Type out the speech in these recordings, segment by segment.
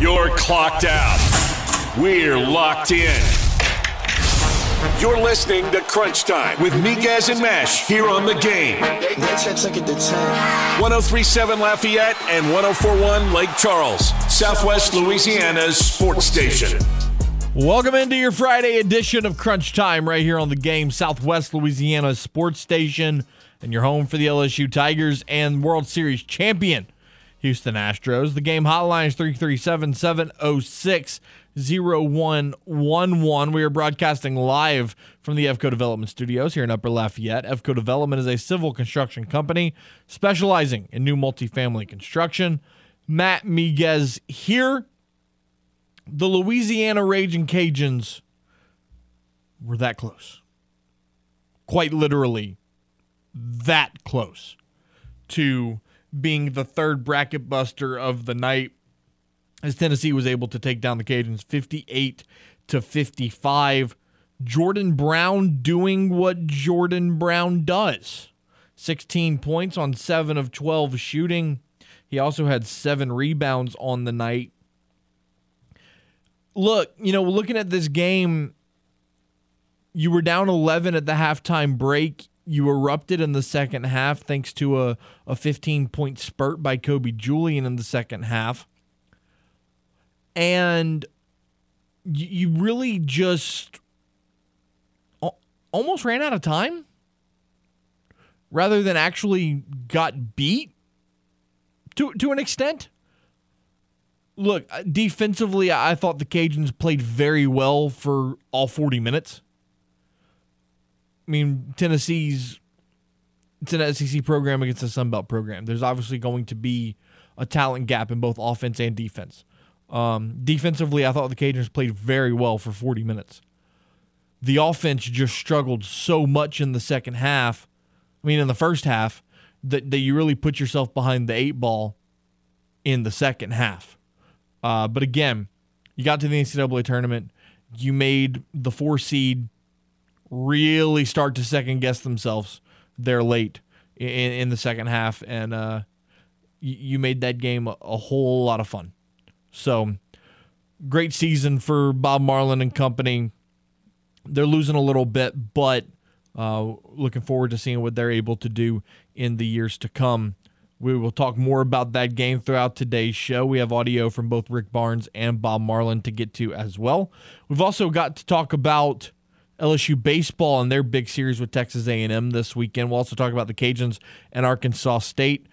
You're clocked out. We're locked in. You're listening to Crunch Time with Miguez and Meche here on the game. 1037 Lafayette and 1041 Lake Charles, Southwest Louisiana's sports station. Welcome into your Friday edition of Crunch Time right here on the game, Southwest Louisiana's sports station, and your home for the LSU Tigers and World Series champion Houston Astros. The game hotline is 337 706 0111. We are broadcasting live from the EFCO Development Studios here in Upper Lafayette. EFCO Development is a civil construction company specializing in new multifamily construction. Matt Miguez here. The Louisiana Raging Cajuns were that close. Quite literally, that close to being the third bracket buster of the night as Tennessee was able to take down the Cajuns 58 to 55. Jordan Brown doing what Jordan Brown does. 16 points on 7 of 12 shooting. He also had 7 rebounds on the night. Look, you know, looking at this game, you were down 11 at the halftime break you erupted in the second half thanks to a, a 15 point spurt by Kobe Julian in the second half. And you, really just almost ran out of time rather than actually got beat to, to an extent. Look, defensively, I thought the Cajuns played very well for all 40 minutes. I mean, Tennessee's it's an SEC program against a Sun Belt program. There's obviously going to be a talent gap in both offense and defense. Um, defensively, I thought the Cajuns played very well for 40 minutes. The offense just struggled so much in the second half. I mean, in the first half, that, that you really put yourself behind the eight ball in the second half. Uh, but again, you got to the NCAA tournament. You made the four seed really start to second guess themselves there late in, in the second half, and uh, you made that game a, a whole lot of fun. So, great season for Bob Marlin and company. They're losing a little bit, but uh, looking forward to seeing what they're able to do in the years to come. We will talk more about that game throughout today's show. We have audio from both Rick Barnes and Bob Marlin to get to as well. We've also got to talk about LSU baseball and their big series with Texas A&M this weekend. We'll also talk about the Cajuns and Arkansas State.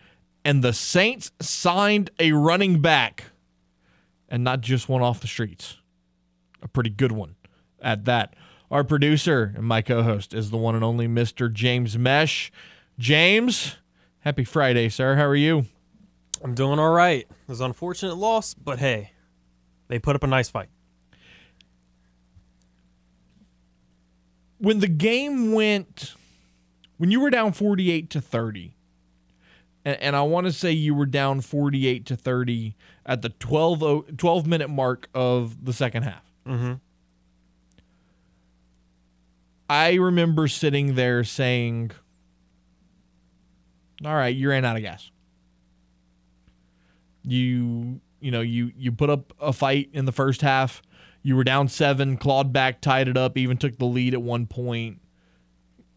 And the Saints signed a running back, and not just one off the streets, a pretty good one at that. Our producer and my co-host is the one and only Mr. James Meche. James, happy Friday, sir. How are you? I'm doing all right. It was an unfortunate loss, but hey, they put up a nice fight. When the game went when you were down 48 to 30 and, and i want to say you were down 48 to 30 at the 12, 12 minute mark of the second half mm-hmm. i remember sitting there saying all right you ran out of gas you you know you you put up a fight in the first half you were down seven, clawed back, tied it up, even took the lead at one point.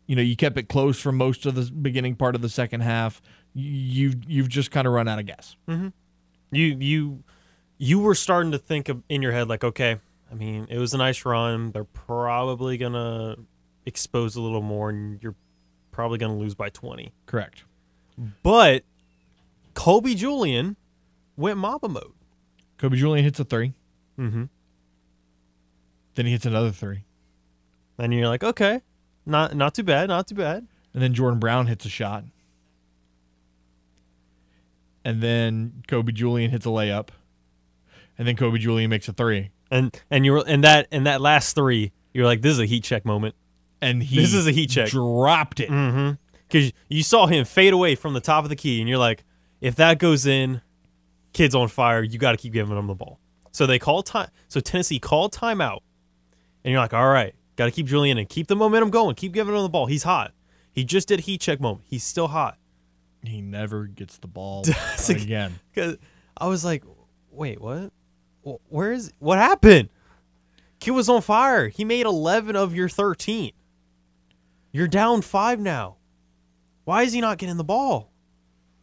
You know, you kept it close for most of the beginning part of the second half. You've you've just kind of run out of gas. Mm-hmm. You you you were starting to think of, in your head like, okay, I mean, it was a nice run. They're probably gonna expose a little more, and you're probably gonna lose by twenty. Correct. But Kobe Julian went Mamba mode. Kobe Julian hits a 3 Mm-hmm. Then he hits another three. And you're like, okay, not not too bad, not too bad. And then Jordan Brown hits a shot. And then Kobe Julian hits a layup. And then Kobe Julian makes a three. And and you were and that and that last three, you're like, this is a heat check moment. And he this is a heat check. Dropped it. Mm-hmm. Because you saw him fade away from the top of the key, and you're like, if that goes in, kid's on fire. You got to keep giving him the ball. So they call time. So Tennessee called timeout and you're like, all right, got to keep Julian and keep the momentum going. Keep giving him the ball. He's hot. He just did heat check moment. He's still hot. He never gets the ball again. Because I was like, wait, what? Where is what happened? Kid was on fire. He made 11 of your 13. You're down five now. Why is he not getting the ball?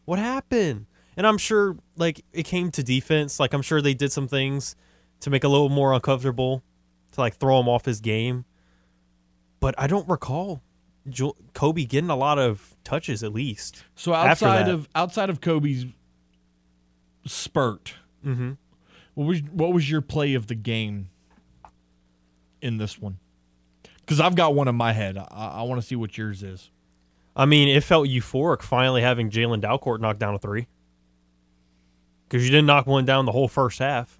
What happened? And I'm sure, like, it came to defense. Like, I'm sure they did some things to make a little more uncomfortable, to like throw him off his game. But I don't recall Kobe getting a lot of touches, at least. So outside of outside of Kobe's spurt, Mm-hmm. what was what was your play of the game in this one? Because I've got one in my head. I, I want to see what yours is. I mean, it felt euphoric finally having Jalen Dalcourt knock down a three. Because you didn't knock one down the whole first half.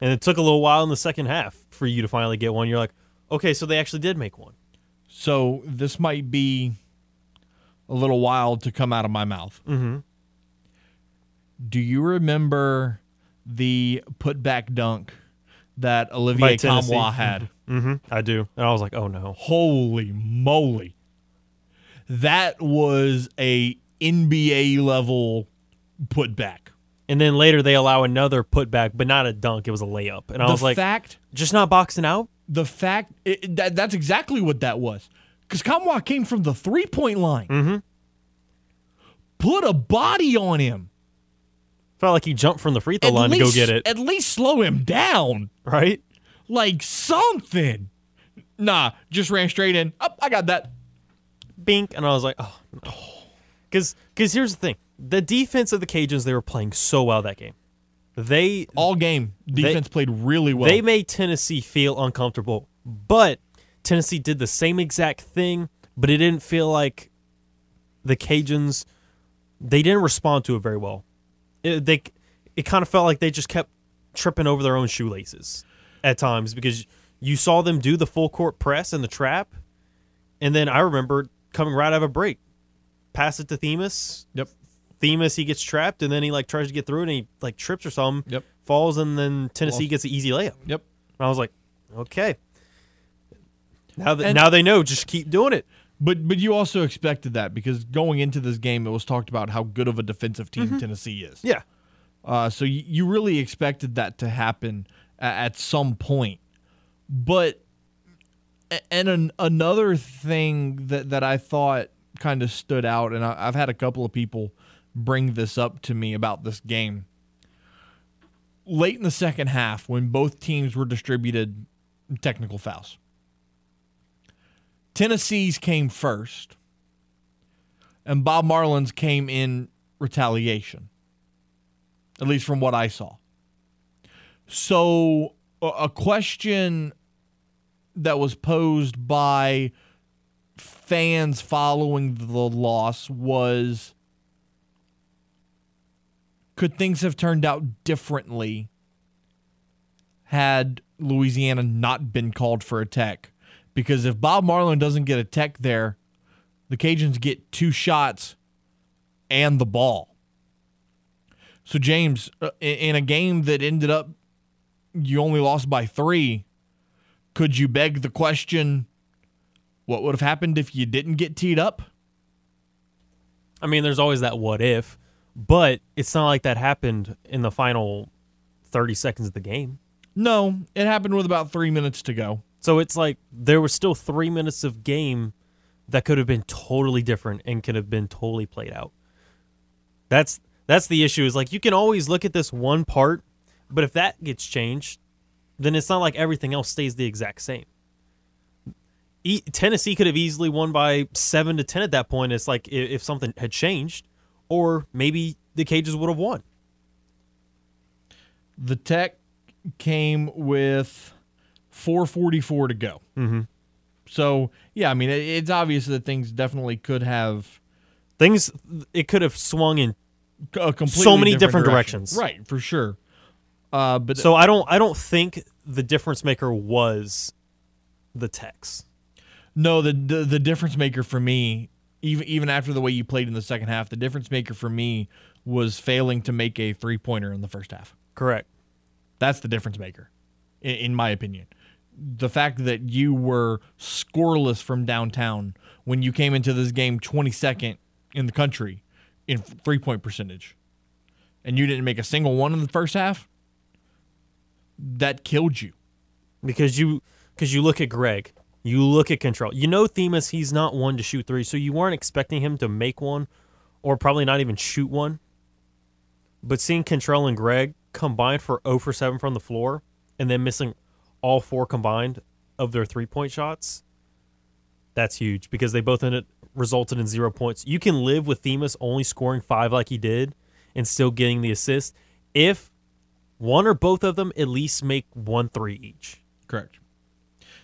And it took a little while in the second half for you to finally get one. You're like, okay, so they actually did make one. So this might be a little wild to come out of my mouth. Mm-hmm. Do you remember the putback dunk that Olivier. Nkamhoua had? Mm-hmm. I do. And I was like, oh no. Holy moly. That was a NBA level putback. And then later they allow another putback, but not a dunk. It was a layup. And I the was like, fact just not boxing out? the fact it, that, that's exactly what that was. Because Nkamhoua came from the three point line. Mm-hmm. Put a body on him. Felt like he jumped from the free throw At line to go get it. At least slow him down. Right? Like something. Nah, just ran straight in. Up, I got that. bink, and I was like, oh no. Because here's the thing. The defense of the Cajuns, they were playing so well that game. They All game. Defense played really well. they made Tennessee feel uncomfortable. But Tennessee did the same exact thing, but it didn't feel like the Cajuns they didn't respond to it very well. It, they it kind of felt like they just kept tripping over their own shoelaces at times because you saw them do the full court press and the trap, and then I remember coming right out of a break, pass it to Themus. Yep. Themus he gets trapped and then he like tries to get through and he like trips or something. Yep. Falls and then Tennessee Lost. gets an easy layup. Yep. And I was like, okay. Now that And- now they know, just keep doing it. But but you also expected that because going into this game, it was talked about how good of a defensive team Tennessee is. Yeah. Uh, so you, you really expected that to happen a- at some point. But and an, another thing that that I thought kind of stood out, and I, I've had a couple of people bring this up to me about this game. Late in the second half, when both teams were distributed technical fouls, Tennessee's came first, and Bob Marlin's came in retaliation at least from what I saw. So, a question that was posed by fans following the loss was could things have turned out differently had Louisiana not been called for a tech? Because if Bob Marlin doesn't get a tech there, the Cajuns get two shots and the ball. So James, uh, in a game that ended up you only lost by 3, could you beg the question what would have happened if you didn't get teed up? I mean, there's always that what if, but it's not like that happened in the final 30 seconds of the game. No, it happened with about 3 minutes to go. So it's like there was still three minutes of game that could have been totally different and could have been totally played out. That's that's the issue. Is like you can always look at this one part, but if that gets changed, then it's not like everything else stays the exact same. E- Tennessee could have easily won by seven to ten at that point. It's like i- if something had changed, or maybe the Cajuns would have won. The tech came with 444 to go. Mhm. So, yeah, I mean, it's obvious that things definitely could have Things it could have swung in So many different direction. directions. Right, for sure. Uh, but So I don't I don't think the difference maker was the text. No, the, the the difference maker for me, even even after the way you played in the second half, the difference maker for me was failing to make a three pointer in the first half. Correct. That's the difference maker, in, in my opinion. The fact that you were scoreless from downtown when you came into this game 22nd in the country in three point percentage, and you didn't make a single one in the first half, that killed you. because you because you look at Greg, you look at Kentrell. You know Themus, he's not one to shoot three, so you weren't expecting him to make one, or probably not even shoot one. But seeing Kentrell and Greg combined for 0 for 7 from the floor, and then missing all four combined of their three point shots, that's huge because they both ended resulted in zero points. You can live with Themus only scoring five like he did and still getting the assist if one or both of them at least make one three each. Correct.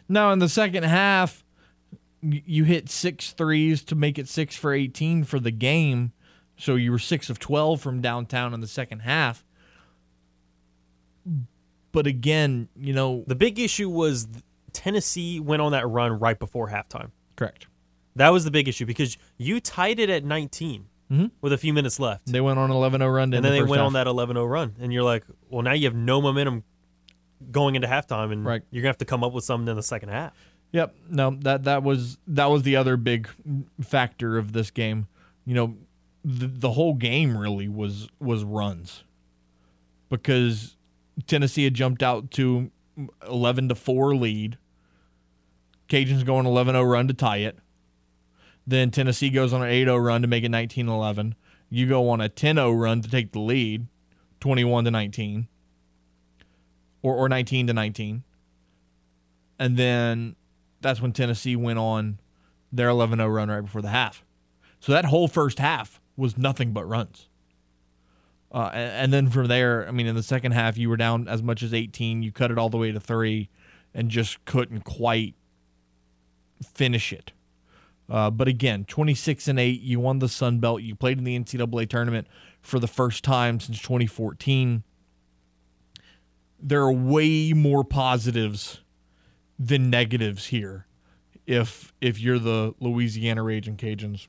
Now in the second half, you hit six threes to make it six for 18 for the game. So you were six of 12 from downtown in the second half. But again, you know, The big issue was Tennessee went on that run right before halftime. correct. That was the big issue because you tied it at 19 mm-hmm. with a few minutes left. They went on an 11 0 run. and then they went on that 11 0 run. And you're like, well, now you have no momentum going into halftime, and Right. you're going to have to come up with something in the second half. Yep. No, that that was that was the other big factor of this game. You know, the the whole game really was was runs. Because Tennessee had jumped out to 11 to 4 lead. Cajuns go on 11-0 run to tie it. Then Tennessee goes on an 8-0 run to make it 19-11. You go on a 10-0 run to take the lead, 21 to 19. Or or 19 to 19 and then that's when Tennessee went on their 11-0 run right before the half. So that whole first half was nothing but runs. Uh, and, and then from there, I mean, in the second half, you were down as much as 18. You cut it all the way to three, and just couldn't quite finish it. Uh, but again, 26 and eight, you won the Sun Belt. You played in the NCAA tournament for the first time since 2014. There are way more positives than negatives here if if you're the Louisiana Raging Cajuns.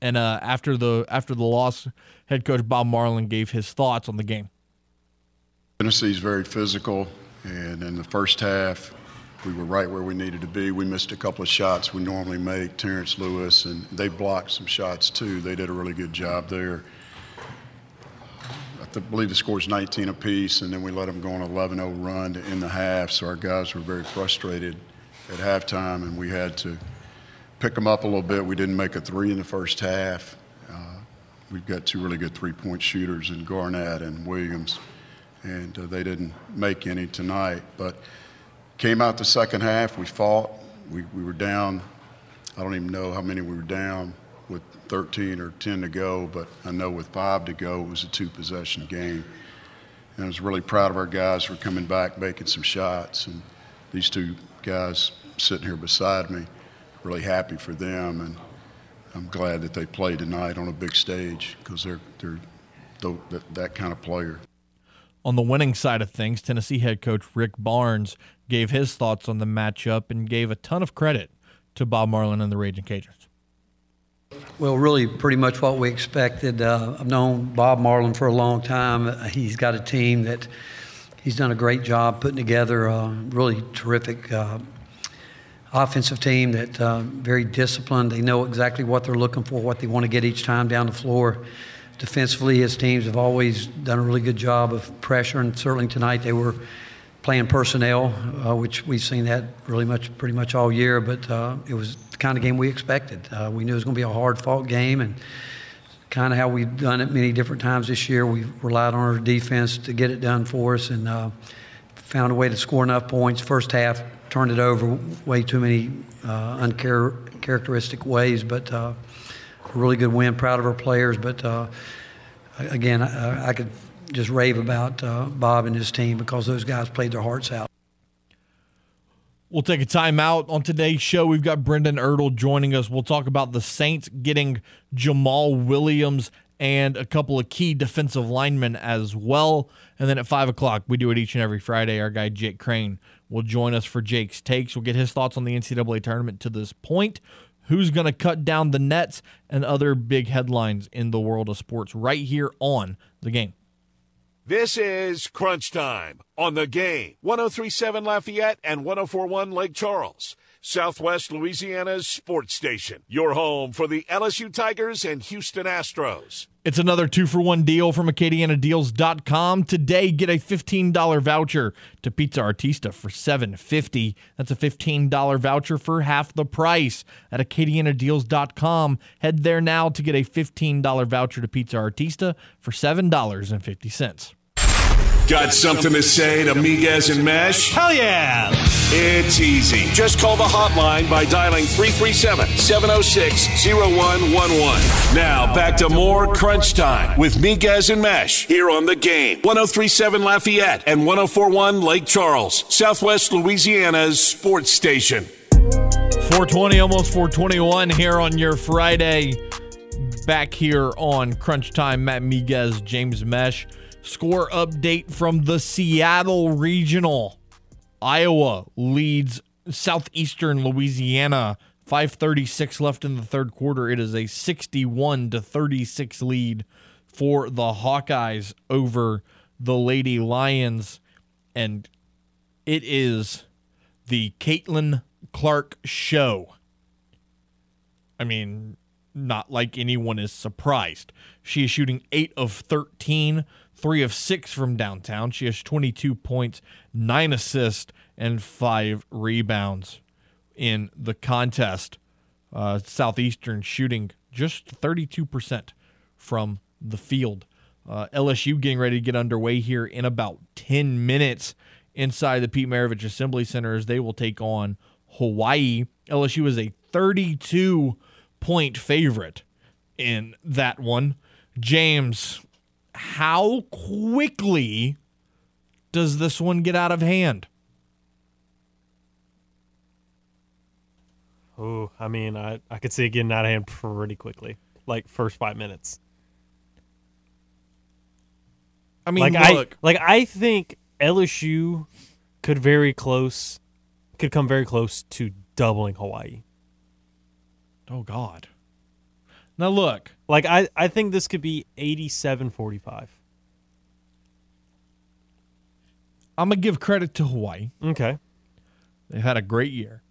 And uh, after the after the loss, head coach Bob Marlin gave his thoughts on the game. Tennessee's very physical, and in the first half, we were right where we needed to be. We missed a couple of shots we normally make, Terrence Lewis, and they blocked some shots too. They did a really good job there. I believe the score score's 19 apiece, and then we let them go on an 11-0 run to end the half. So our guys were very frustrated at halftime, and we had to pick them up a little bit. We didn't make a three in the first half. Uh, we've got two really good three-point shooters in Garnett and Williams and uh, they didn't make any tonight. But came out the second half, we fought. We, we were down, I don't even know how many we were down 13 or 10 to go, but I know with five to go, it was a two possession game. And I was really proud of our guys for coming back, making some shots. And these two guys sitting here beside me, really happy for them. And I'm glad that they played tonight on a big stage because they're, they're that, that kind of player. On the winning side of things, Tennessee head coach Rick Barnes gave his thoughts on the matchup and gave a ton of credit to Bob Marlin and the Raging Cajuns. Well, really, pretty much what we expected. Uh, I've known Bob Marlin for a long time. Uh, He's got a team that he's done a great job putting together a really terrific uh, offensive team that uh, very disciplined. They know exactly what they're looking for, what they want to get each time down the floor. Defensively, his teams have always done a really good job of pressure, and certainly tonight they were playing personnel, uh, which we've seen that really much, pretty much all year. But uh, it was the kind of game we expected. Uh, we knew it was going to be a hard-fought game, and kind of how we've done it many different times this year. We've relied on our defense to get it done for us, and uh, found a way to score enough points. First half, turned it over way too many uh, uncharacteristic ways, but uh, a really good win. Proud of our players, but again, I, I could just rave about uh, Bob and his team because those guys played their hearts out. We'll take a timeout on today's show. We've got Brendan Ertl joining us. We'll talk about the Saints getting Jamaal Williams and a couple of key defensive linemen as well. And then at 5 o'clock, we do it each and every Friday. Our guy Jake Crane will join us for Jake's Takes. We'll get his thoughts on the NCAA tournament to this point, who's going to cut down the nets, and other big headlines in the world of sports right here on the game. This is Crunch Time on the game. 1037 Lafayette and 1041 Lake Charles. Southwest Louisiana's sports station. Your home for the LSU Tigers and Houston Astros. It's another two for one deal from AcadianaDeals.com. Today, get a $15 voucher to Pizza Artista for $7.50. That's a $15 voucher for half the price at AcadianaDeals.com. Head there now to get a $15 voucher to Pizza Artista for $7.50. Got something to say to Miguez and Meche? Hell yeah! It's easy. Just call the hotline by dialing 337 706 0111. Now, back to more Crunch Time with Miguez and Meche here on the game. 1037 Lafayette and 1041 Lake Charles, Southwest Louisiana's sports station. 420, almost 421 here on your Friday. Back here on Crunch Time, Matt Miguez, James Meche. Score update from the Seattle Regional. Iowa leads Southeastern Louisiana. 536 left in the third quarter. It is a 61 to 36 lead for the Hawkeyes over the Lady Lions. And it is the Caitlin Clark show. I mean, not like anyone is surprised. She is shooting 8 of 13, 3 of 6 from downtown. She has 22 points, 9 assists, and 5 rebounds in the contest. Uh, Southeastern shooting just 32% from the field. Uh, LSU getting ready to get underway here in about 10 minutes inside the Pete Maravich Assembly Center as they will take on Hawaii. LSU is a 32 point favorite in that one. James, how quickly does this one get out of hand? Oh, I mean, I, I could see it getting out of hand pretty quickly. Like first five minutes. I mean, like look, I like I think LSU could very close could come very close to doubling Hawaii. oh God. Now look, Like I, I think this could be 87-45. I'm gonna give credit to Hawaii. Okay. They've had a great year.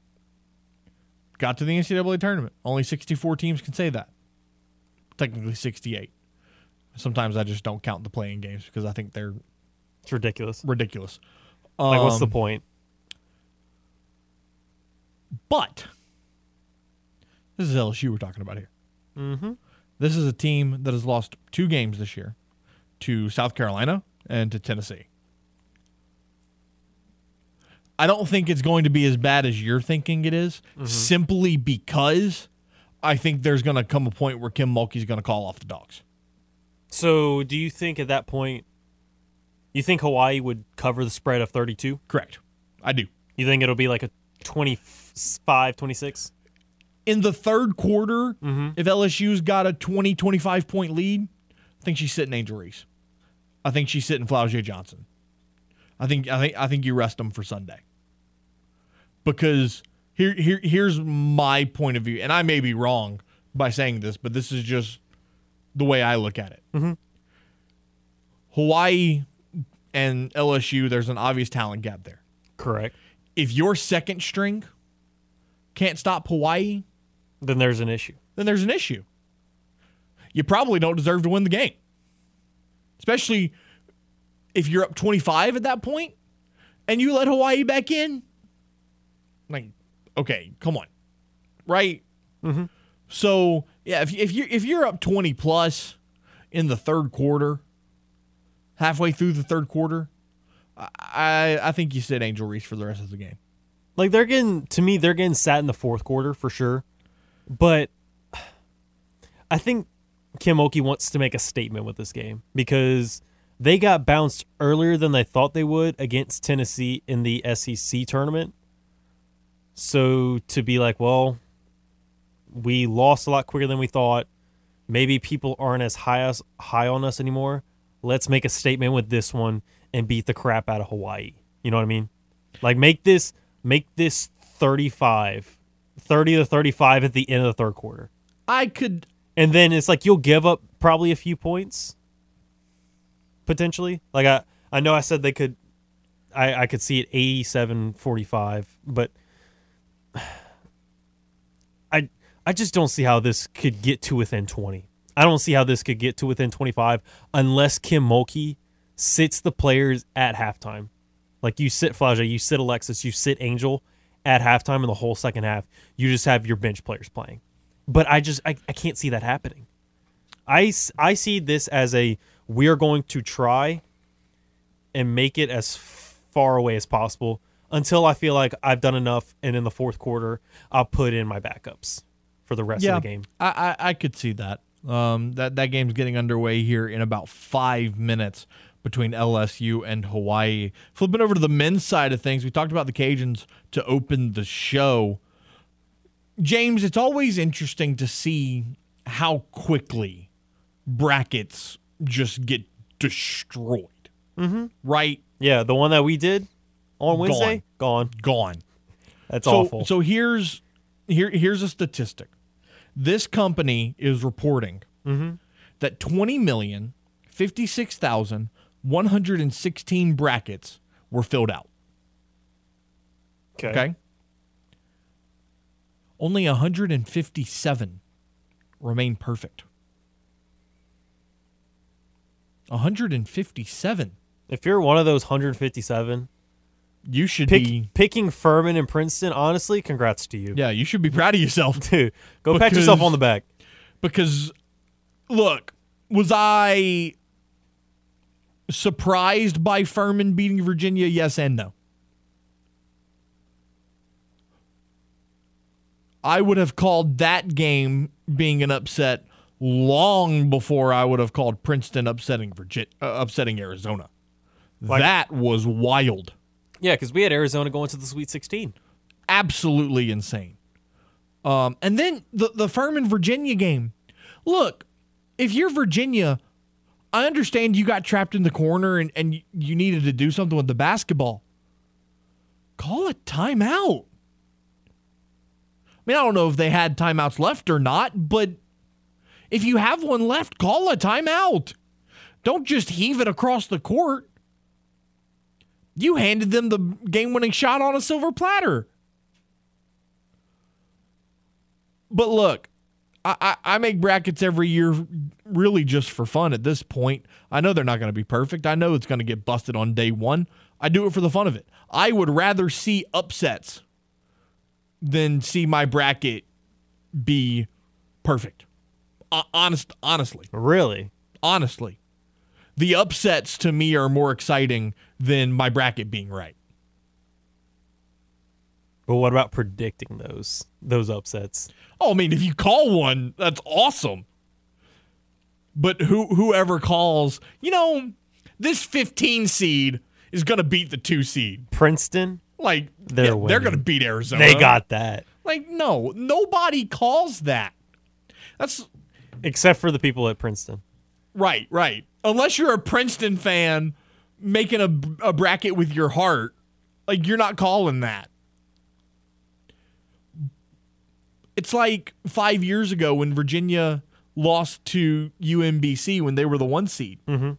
Got to the NCAA tournament. Only 64 teams can say that. Technically 68. Sometimes I just don't count the playing games because I think they're It's ridiculous. ridiculous. Like what's the Um, point? But this is LSU we're talking about here. Mm-hmm. This is a team that has lost two games this year to South Carolina and to Tennessee. I don't think it's going to be as bad as you're thinking it is, mm-hmm. simply because I think there's going to come a point where Kim Mulkey's going to call off the dogs. So, do you think at that point you think Hawaii would cover the spread of 32? Correct. I do. You think it'll be like a 25 26? In the third quarter, mm-hmm. if LSU's got a 20, 25 point lead, I think she's sitting Angel Reese. I think she's sitting Flau'jae Johnson. I think I think I think you rest them for Sunday. Because here here here's my point of view, and I may be wrong by saying this, but this is just the way I look at it. Mm-hmm. Hawaii and LSU, there's an obvious talent gap there. Correct. If your second string can't stop Hawaii, Then there's an issue. then there's an issue. You probably don't deserve to win the game. Especially if you're up 25 at that point and you let Hawaii back in. Like, okay, come on. Right? Mm-hmm. So, yeah, if, if, you're, if you're up 20 plus in the third quarter, halfway through the third quarter, I, I think you sit Angel Reese for the rest of the game. Like they're getting to me, they're getting sat in the fourth quarter for sure. But I think Kim Mulkey wants to make a statement with this game because they got bounced earlier than they thought they would against Tennessee in the SEC tournament. So to be like, well, we lost a lot quicker than we thought. Maybe people aren't as high as high on us anymore. Let's make a statement with this one and beat the crap out of Hawaii. You know what I mean? Like make this make this 35 30 to 35 at the end of the third quarter. I could And then it's like you'll give up probably a few points potentially. Like I I know I said they could I I could see it 87 45, but I I just don't see how this could get to within 20. I don't see how this could get to within 25 unless Kim Mulkey sits the players at halftime. Like you sit Flau'jae, you sit Alexis, you sit Angel at halftime in the whole second half. You just have your bench players playing. But I just I, I can't see that happening. I, I see this as a we are going to try and make it as far away as possible until I feel like I've done enough and in the fourth quarter I'll put in my backups for the rest of the game. I, I I could see that. Um, that that game's getting underway here in about five minutes between LSU and Hawaii. Flipping over to the men's side of things, we talked about the Cajuns to open the show. James, it's always interesting to see how quickly brackets just get destroyed. Mm-hmm. Right? Yeah, the one that we did on Wednesday, gone. Gone. That's so, awful. So here's here here's a statistic. This company is reporting Mm-hmm. that 20 million 56,116 brackets were filled out. Okay. Only 157 remain perfect. 157. If you're one of those 157, You should pick, be picking Furman and Princeton, honestly, congrats to you. Yeah, you should be proud of yourself. Dude, go pat yourself on the back. because look, was I surprised by Furman beating Virginia? Yes and no. I would have called that game being an upset long before I would have called Princeton upsetting Virginia, uh, upsetting Arizona. Like- that was wild. Yeah, because we had Arizona going to the Sweet 16. absolutely insane. Um, and then the the Furman Virginia game. Look, if you're Virginia, I understand you got trapped in the corner and, and you- needed to do something with the basketball. Call a timeout. I mean, I don't know if they had timeouts left or not, but if you have one left, call a timeout. Don't just heave it across the court. You handed them the game winning shot on a silver platter. But look, I, I, make brackets every year really just for fun at this point. I know they're not going to be perfect. I know it's going to get busted on day one. I do it for the fun of it. I would rather see upsets than see my bracket be perfect. Uh, honest, honestly, Really? honestly, the upsets to me are more exciting than my bracket being right. But what about predicting those those upsets? Oh, I mean, if you call one, that's awesome. But who whoever calls, you know, this 15 seed is going to beat the 2 seed. Princeton, Like They're yeah, they're going to beat Arizona. they got that. Like no, nobody calls that. That's Except for the people at Princeton. right, right. Unless you're a Princeton fan making a, a bracket with your heart, like you're not calling that. It's like 5 years ago when Virginia lost to UMBC when they were the 1 seed. Mhm.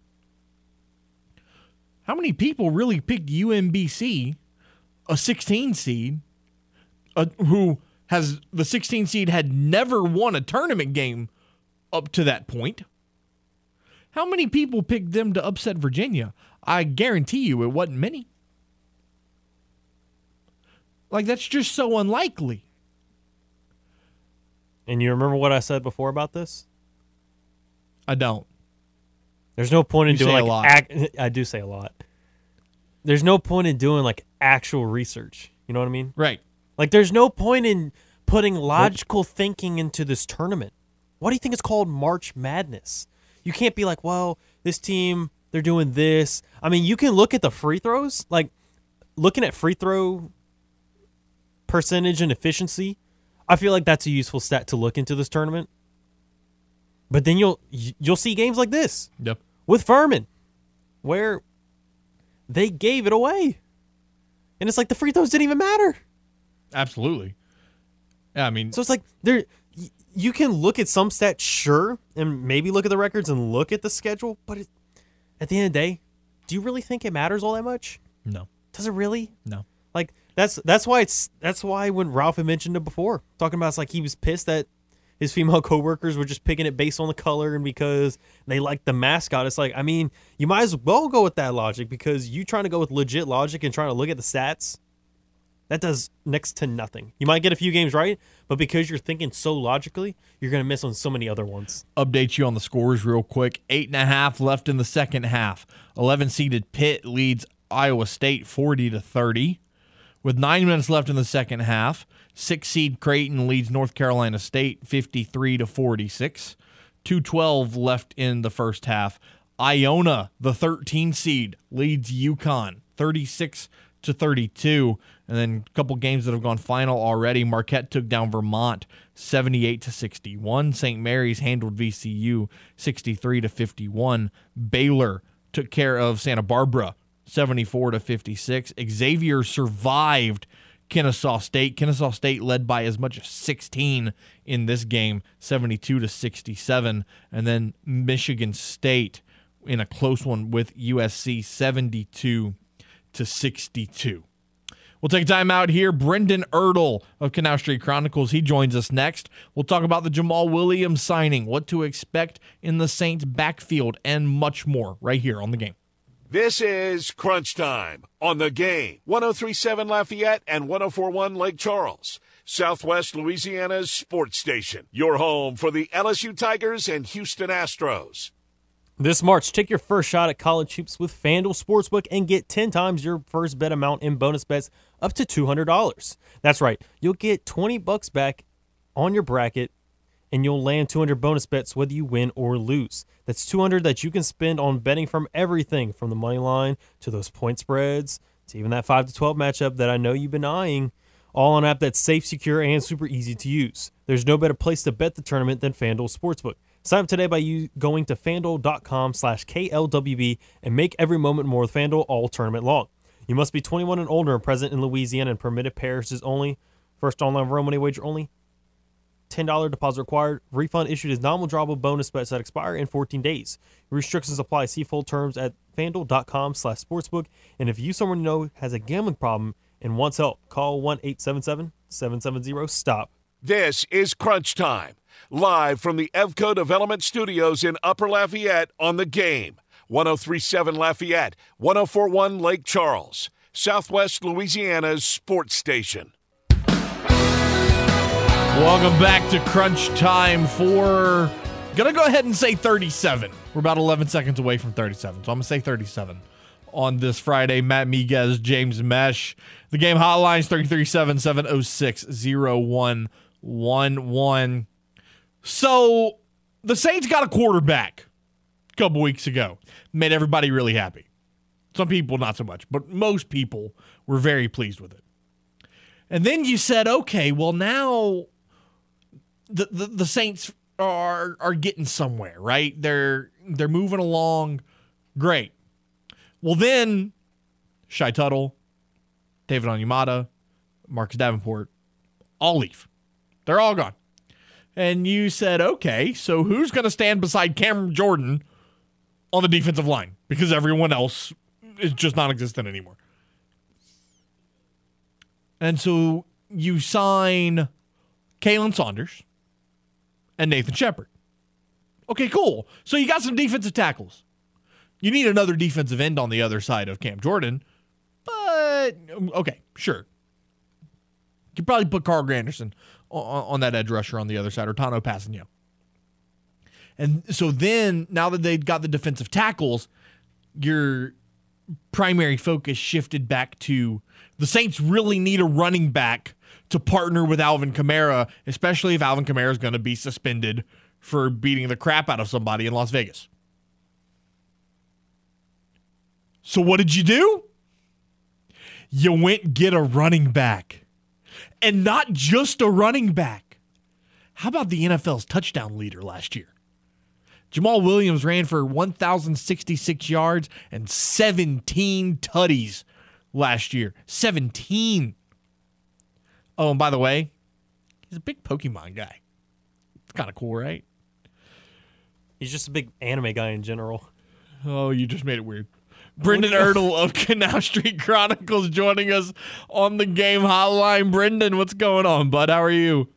How many people really picked UMBC, a 16 seed, uh, who has the 16 seed had never won a tournament game up to that point? How many people picked them to upset Virginia? I guarantee you it wasn't many. Like, that's just so unlikely. And you remember what I said before about this? I don't. There's no point in You doing say a like lot. ac- I do say a lot. There's no point in doing like actual research. You know what I mean? Right. Like there's no point in putting logical thinking into this tournament. Why do you think it's called March Madness? You can't be like, well, this team they're doing this. I mean, you can look at the free throws, like looking at free throw percentage and efficiency. I feel like that's a useful stat to look into this tournament. But then you'll you'll see games like this Yep. with Furman, where they gave it away, and it's like the free throws didn't even matter. Absolutely. Yeah, I mean, So it's like there, you can look at some stats, sure, and maybe look at the records and look at the schedule, but it, at the end of the day, do you really think it matters all that much? no, Does it really? no. Like that's that's why it's that's why when Ralph had mentioned it before, talking about it's like he was pissed that his female coworkers were just picking it based on the color and because they liked the mascot. It's like, I mean, you might as well go with that logic because you trying to go with legit logic and trying to look at the stats, that does next to nothing. You might get a few games right, but because you're thinking so logically, you're going to miss on so many other ones. Update you on the scores real quick. Eight and a half left in the second half. 11 seeded Pitt leads Iowa State 40 to 30. With nine minutes left in the second half, six seed Creighton leads North Carolina State 53 to 46. 212 left in the first half. Iona, the 13 seed, leads UConn 36 to 32. And then a couple games that have gone final already. Marquette took down Vermont 78 to 61. St. Mary's handled VCU 63 to 51. Baylor took care of Santa Barbara 74 to 56. Xavier survived Kennesaw State. Kennesaw State led by as much as 16 in this game, 72 to 67. And then Michigan State in a close one with USC 72 to 62. We'll take time out here. Brendan Ertle of Canal Street Chronicles, he joins us next. We'll talk about the Jamaal Williams signing, what to expect in the Saints backfield, and much more right here on the game. This is Crunch Time on the game. 1037 Lafayette and 1041 Lake Charles. Southwest Louisiana's sports station. Your home for the LSU Tigers and Houston Astros. This March, take your first shot at college hoops with FanDuel Sportsbook and get 10 times your first bet amount in bonus bets up to $200. That's right. You'll get 20 bucks back on your bracket and you'll land 200 bonus bets whether you win or lose. That's 200 that you can spend on betting from everything from the money line to those point spreads to even that 5 to 12 matchup that I know you've been eyeing. All on an app that's safe, secure, and super easy to use. There's no better place to bet the tournament than FanDuel Sportsbook. Sign up today by you going to fanduel.com slash KLWB and make every moment more with FanDuel all tournament long. You must be 21 and older and present in Louisiana and permitted parishes only. First online real money wager only. $10 deposit required. Refund issued as nominal drawable bonus bets that expire in 14 days. Restrictions apply. See full terms at fanduel.com slash sportsbook. And if you someone you know has a gambling problem and wants help, call 1-877-770-STOP. This is Crunch Time, live from the Evco Development Studios in Upper Lafayette on the game. 1037 Lafayette, 1041 Lake Charles, Southwest Louisiana's sports station. Welcome back to Crunch Time for. Gonna go ahead and say 37. We're about 11 seconds away from 37, so I'm gonna say 37 on this Friday. Matt Miguez, James Meche. The game hotlines 337 706 0111. So the Saints got a quarterback a couple weeks ago. Made everybody really happy. Some people not so much, but most people were very pleased with it. And then you said, okay, well now the, the, the Saints are are getting somewhere, right? They're they're moving along. Great. Well then, Shy Tuttle, David Onyemata, Marcus Davenport, all leave. They're all gone. And you said, okay, so who's going to stand beside Cameron Jordan on the defensive line? Because everyone else is just non existent anymore. And so you sign Khalen Saunders and Nathan Shepard. Okay, cool. So you got some defensive tackles. You need another defensive end on the other side of Cam Jordan, but okay, sure. You could probably put Carl Granderson on, on that edge rusher on the other side, or Tanoh Kpassagnon. And so then, now that they've got the defensive tackles, your primary focus shifted back to the Saints really need a running back to partner with Alvin Kamara, especially if Alvin Kamara is going to be suspended for beating the crap out of somebody in Las Vegas. So what did you do? You went get a running back. And not just a running back. How about the NFL's touchdown leader last year? Jamaal Williams ran for 1,066 yards and 17 tutties last year. 17. Oh, and by the way, he's a big Pokemon guy. It's kind of cool, right? He's just a big anime guy in general. Oh, you just made it weird. Brendan Ertle of Canal Street Chronicles joining us on the game hotline. Brendan, what's going on, bud? How are you?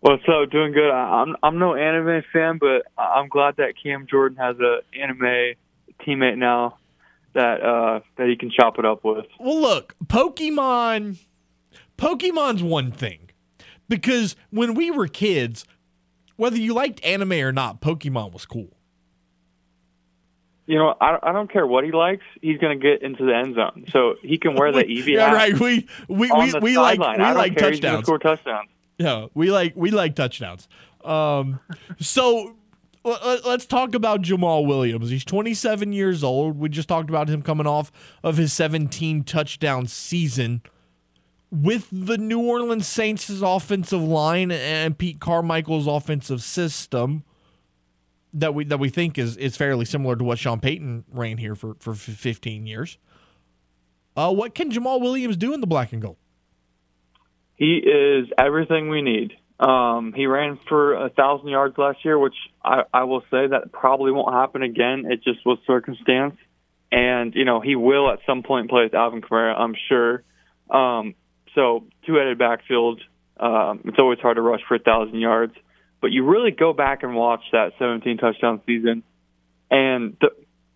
What's up? Doing good. I'm I'm no anime fan, but I'm glad that Cam Jordan has a anime teammate now that uh, that he can chop it up with. Well, look, Pokemon. Pokemon's one thing because when we were kids, whether you liked anime or not, Pokemon was cool. You know, I, I don't care what he likes. He's going to get into the end zone, so he can wear the Eevee yeah, right. We we we, we like we. I like care. Touchdowns. score touchdowns. Yeah, we like we like touchdowns. Um, so let's talk about Jamaal Williams. He's 27 years old. We just talked about him coming off of his 17 touchdown season with the New Orleans Saints' offensive line and Pete Carmichael's offensive system that we that we think is is fairly similar to what Sean Payton ran here for for 15 years. Uh, what can Jamaal Williams do in the black and gold? He is everything we need. Um, he ran for a thousand yards last year, which I, I will say that probably won't happen again. It just was circumstance, and you know he will at some point play with Alvin Kamara, I'm sure. Um, so two-headed backfield. Um, it's always hard to rush for a thousand yards, but you really go back and watch that 17 touchdown season, and the,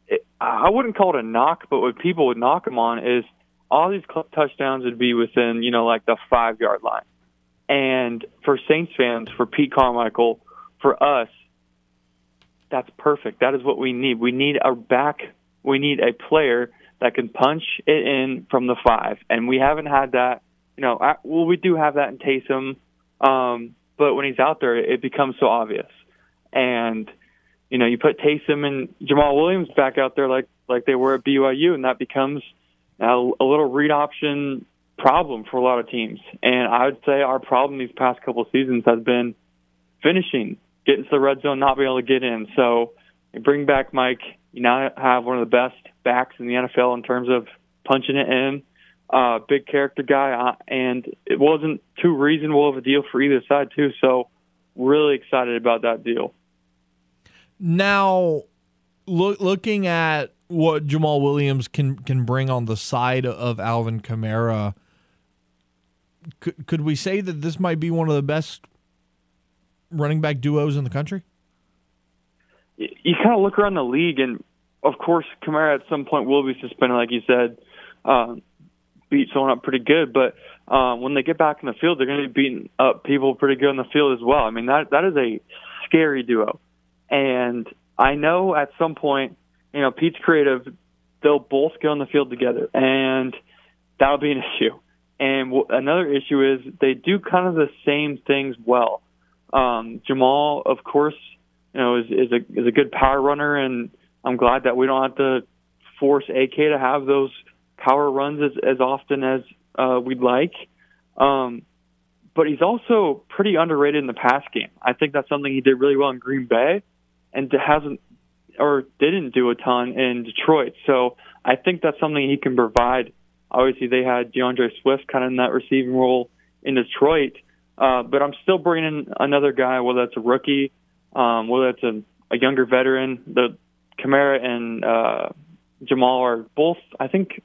it, I wouldn't call it a knock, but what people would knock him on is all these touchdowns would be within, you know, like the five yard line. And for Saints fans, for Pete Carmichael, for us, that's perfect. That is what we need. We need a back. We need a player that can punch it in from the five, and we haven't had that. You know, I, well, we do have that in Taysom, um, but when he's out there, it becomes so obvious. And you know, you put Taysom and Jamaal Williams back out there like like they were at BYU, and that becomes a, a little read option problem for a lot of teams. And I would say our problem these past couple of seasons has been finishing, getting to the red zone, not being able to get in. So you bring back Mike. You now have one of the best backs in the NFL in terms of punching it in. Uh, big character guy, uh, and it wasn't too reasonable of a deal for either side too. So really excited about that deal. Now, look, looking at what Jamaal Williams can can bring on the side of Alvin Kamara, could could we say that this might be one of the best running back duos in the country? You, you kind of look around the league, and of course, Kamara at some point will be suspended, like you said. Uh, beat someone up pretty good, but um, when they get back in the field, they're going to be beating up people pretty good in the field as well. I mean, that that is a scary duo, and I know at some point, you know, Pete's creative. They'll both go on the field together, and that'll be an issue. And w- another issue is they do kind of the same things well. Um, Jamaal, of course, you know, is, is a is a good power runner, and I'm glad that we don't have to force AK to have those power runs as, as often as uh, we'd like. Um, but he's also pretty underrated in the pass game. I think that's something he did really well in Green Bay, and hasn't or didn't do a ton in Detroit. So I think that's something he can provide. Obviously, they had DeAndre Swift kind of in that receiving role in Detroit, uh, but I'm still bringing in another guy, whether that's a rookie, um, whether that's a, a younger veteran. The Kamara and uh, Jamaal are both, I think,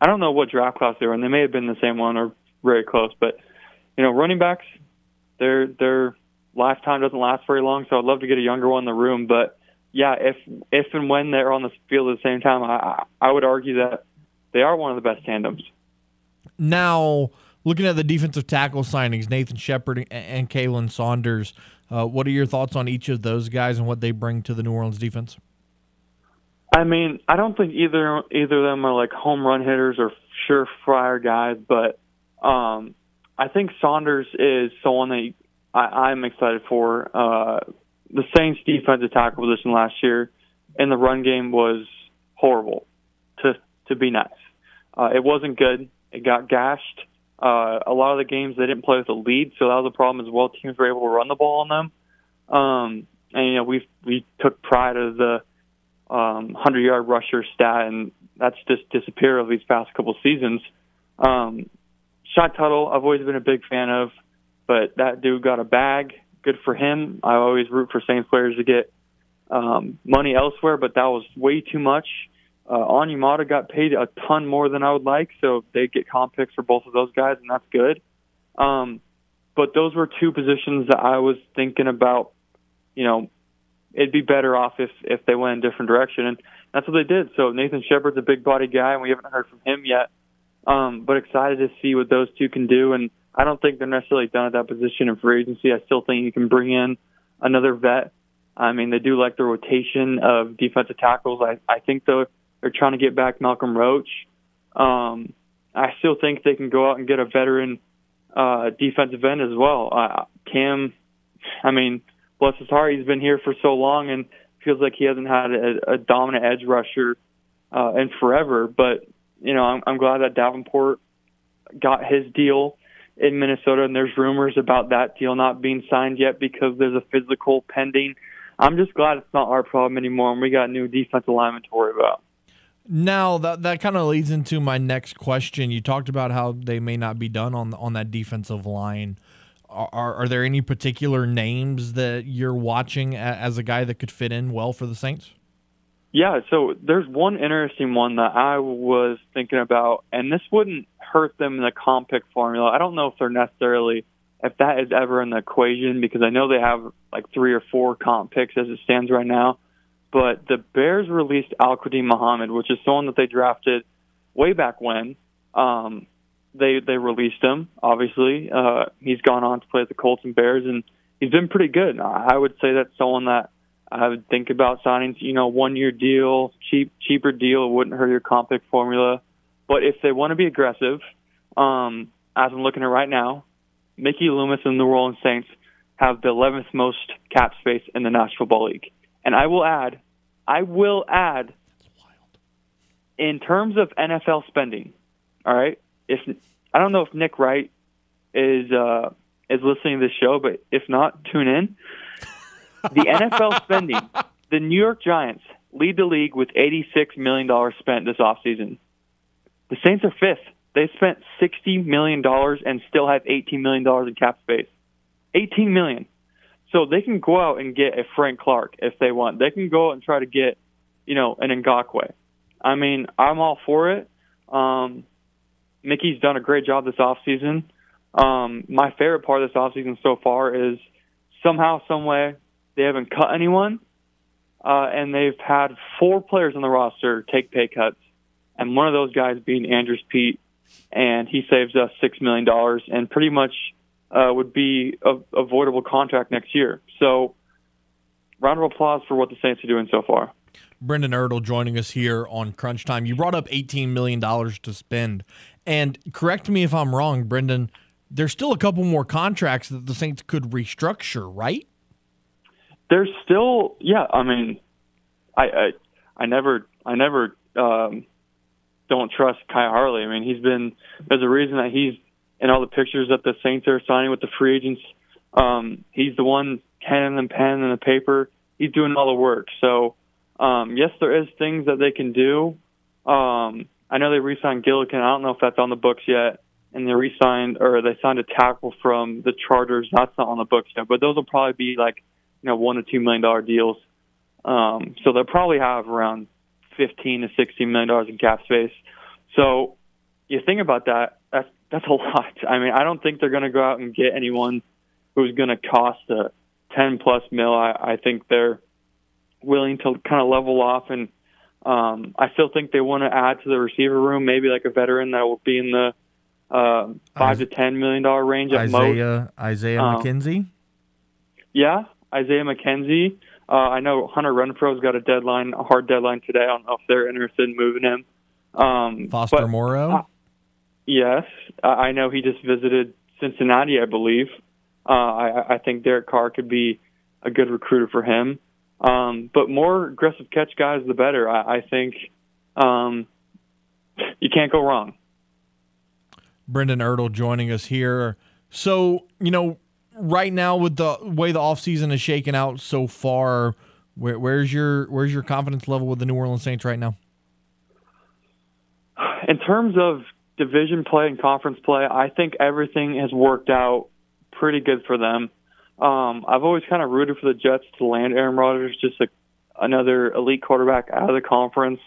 I don't know what draft class they were in. They may have been the same one or very close, but you know, running backs, their their lifetime doesn't last very long. So I'd love to get a younger one in the room, but yeah, if if and when they're on the field at the same time, I I would argue that they are one of the best tandems. Now, looking at the defensive tackle signings, Nathan Shepard and Khalen Saunders, uh, what are your thoughts on each of those guys and what they bring to the New Orleans defense? I mean, I don't think either either of them are like home run hitters or surefire guys, but um, I think Saunders is someone that I, I'm excited for. Uh, the Saints' defensive tackle position last year in the run game was horrible, to to be nice. Uh, it wasn't good. It got gashed. Uh, a lot of the games they didn't play with a lead, so that was a problem as well. Teams were able to run the ball on them, um, and you know we we took pride of the um, 100 yard rusher stat, and that's just disappeared over these past couple seasons. Um, Shy Tuttle, I've always been a big fan of, but that dude got a bag. Good for him. I always root for Saints players to get um, money elsewhere, but that was way too much. Uh, Onyemata got paid a ton more than I would like, so they get comp picks for both of those guys, and that's good. Um, but those were two positions that I was thinking about. You know, it'd be better off if if they went in a different direction, and that's what they did. So Nathan Shepard's a big body guy, and we haven't heard from him yet. Um, but excited to see what those two can do, and I don't think they're necessarily done at that position in free agency. I still think you can bring in another vet. I mean, they do like the rotation of defensive tackles. I I think they're they're trying to get back Malcolm Roach. Um, I still think they can go out and get a veteran uh, defensive end as well. Uh, Cam, I mean, bless his heart, he's been here for so long and feels like he hasn't had a, a dominant edge rusher uh, in forever. But you know, I'm, I'm glad that Davenport got his deal in Minnesota, and there's rumors about that deal not being signed yet because there's a physical pending. I'm just glad it's not our problem anymore, and we got new defensive linemen to worry about. Now that that kind of leads into my next question. You talked about how they may not be done on on that defensive line. Are, are there any particular names that you're watching as a guy that could fit in well for the Saints? Yeah, so there's one interesting one that I was thinking about, and this wouldn't hurt them in the comp pick formula. I don't know if they're necessarily if that is ever in the equation because I know they have like three or four comp picks as it stands right now. But the Bears released Al-Quadin Muhammad, which is someone that they drafted way back when. Um, they they released him. Obviously, uh, he's gone on to play at the Colts and Bears, and he's been pretty good. I would say that's someone that I would think about signing. You know, one year deal, cheap cheaper deal. It wouldn't hurt your comp pick formula. But if they want to be aggressive, um, as I'm looking at right now, Mickey Loomis and the New Orleans Saints have the 11th most cap space in the National Football League. And I will add, I will add, in terms of NFL spending, all right. If I don't know if Nick Wright is uh, is listening to the show, but if not, tune in. The NFL spending, the New York Giants lead the league with eighty six million dollars spent this offseason. The Saints are fifth. They spent sixty million dollars and still have eighteen million dollars in cap space. Eighteen million. So they can go out and get a Frank Clark if they want. They can go out and try to get, you know, an Ngakoue. I mean, I'm all for it. Um, Mickey's done a great job this offseason. Um, my favorite part of this offseason so far is somehow, someway, they haven't cut anyone, uh, and they've had four players on the roster take pay cuts, and one of those guys being Andrus Peat, and he saves us six million dollars and pretty much uh, would be a avoidable contract next year. So, round of applause for what the Saints are doing so far. Brendan Ertl joining us here on Crunch Time. You brought up $18 million to spend. And correct me if I'm wrong, Brendan, there's still a couple more contracts that the Saints could restructure, right? There's still, yeah. I mean, I I, I never I never um, don't trust Khai Harley. I mean, he's been there's a reason that he's in all the pictures that the Saints are signing with the free agents. Um, he's the one handing them pen and the paper. He's doing all the work. So, um, yes, there is things that they can do. Um, I know they re-signed Gillikin. I don't know if that's on the books yet. And they re-signed or they signed a tackle from the Chargers. That's not on the books yet, but those will probably be like you know one to two million dollar deals. Um, so they'll probably have around fifteen to sixteen million dollars in cap space. So you think about that, that's that's a lot. I mean, I don't think they're going to go out and get anyone who's going to cost a 10 plus mil. I, I think they're willing to kind of level off, and um, I still think they want to add to the receiver room, maybe like a veteran that will be in the uh, five to ten million dollar range at Isaiah, most. Isaiah um, McKenzie. Yeah, Isaiah McKenzie. Uh, I know Hunter Renfrow's got a deadline, a hard deadline today. I don't know if they're interested in moving him. Um, Foster but, Moreau. Uh, Yes, I know he just visited Cincinnati, I believe. Uh, I, I think Derek Carr could be a good recruiter for him. Um, but more aggressive catch guys, the better. I, I think um, you can't go wrong. Brendan Ertl joining us here. So, you know, right now with the way the offseason is shaking out so far, where, where's your where's your confidence level with the New Orleans Saints right now? In terms of division play and conference play, I think everything has worked out pretty good for them. Um, I've always kind of rooted for the Jets to land Aaron Rodgers, just a, another elite quarterback out of the conference.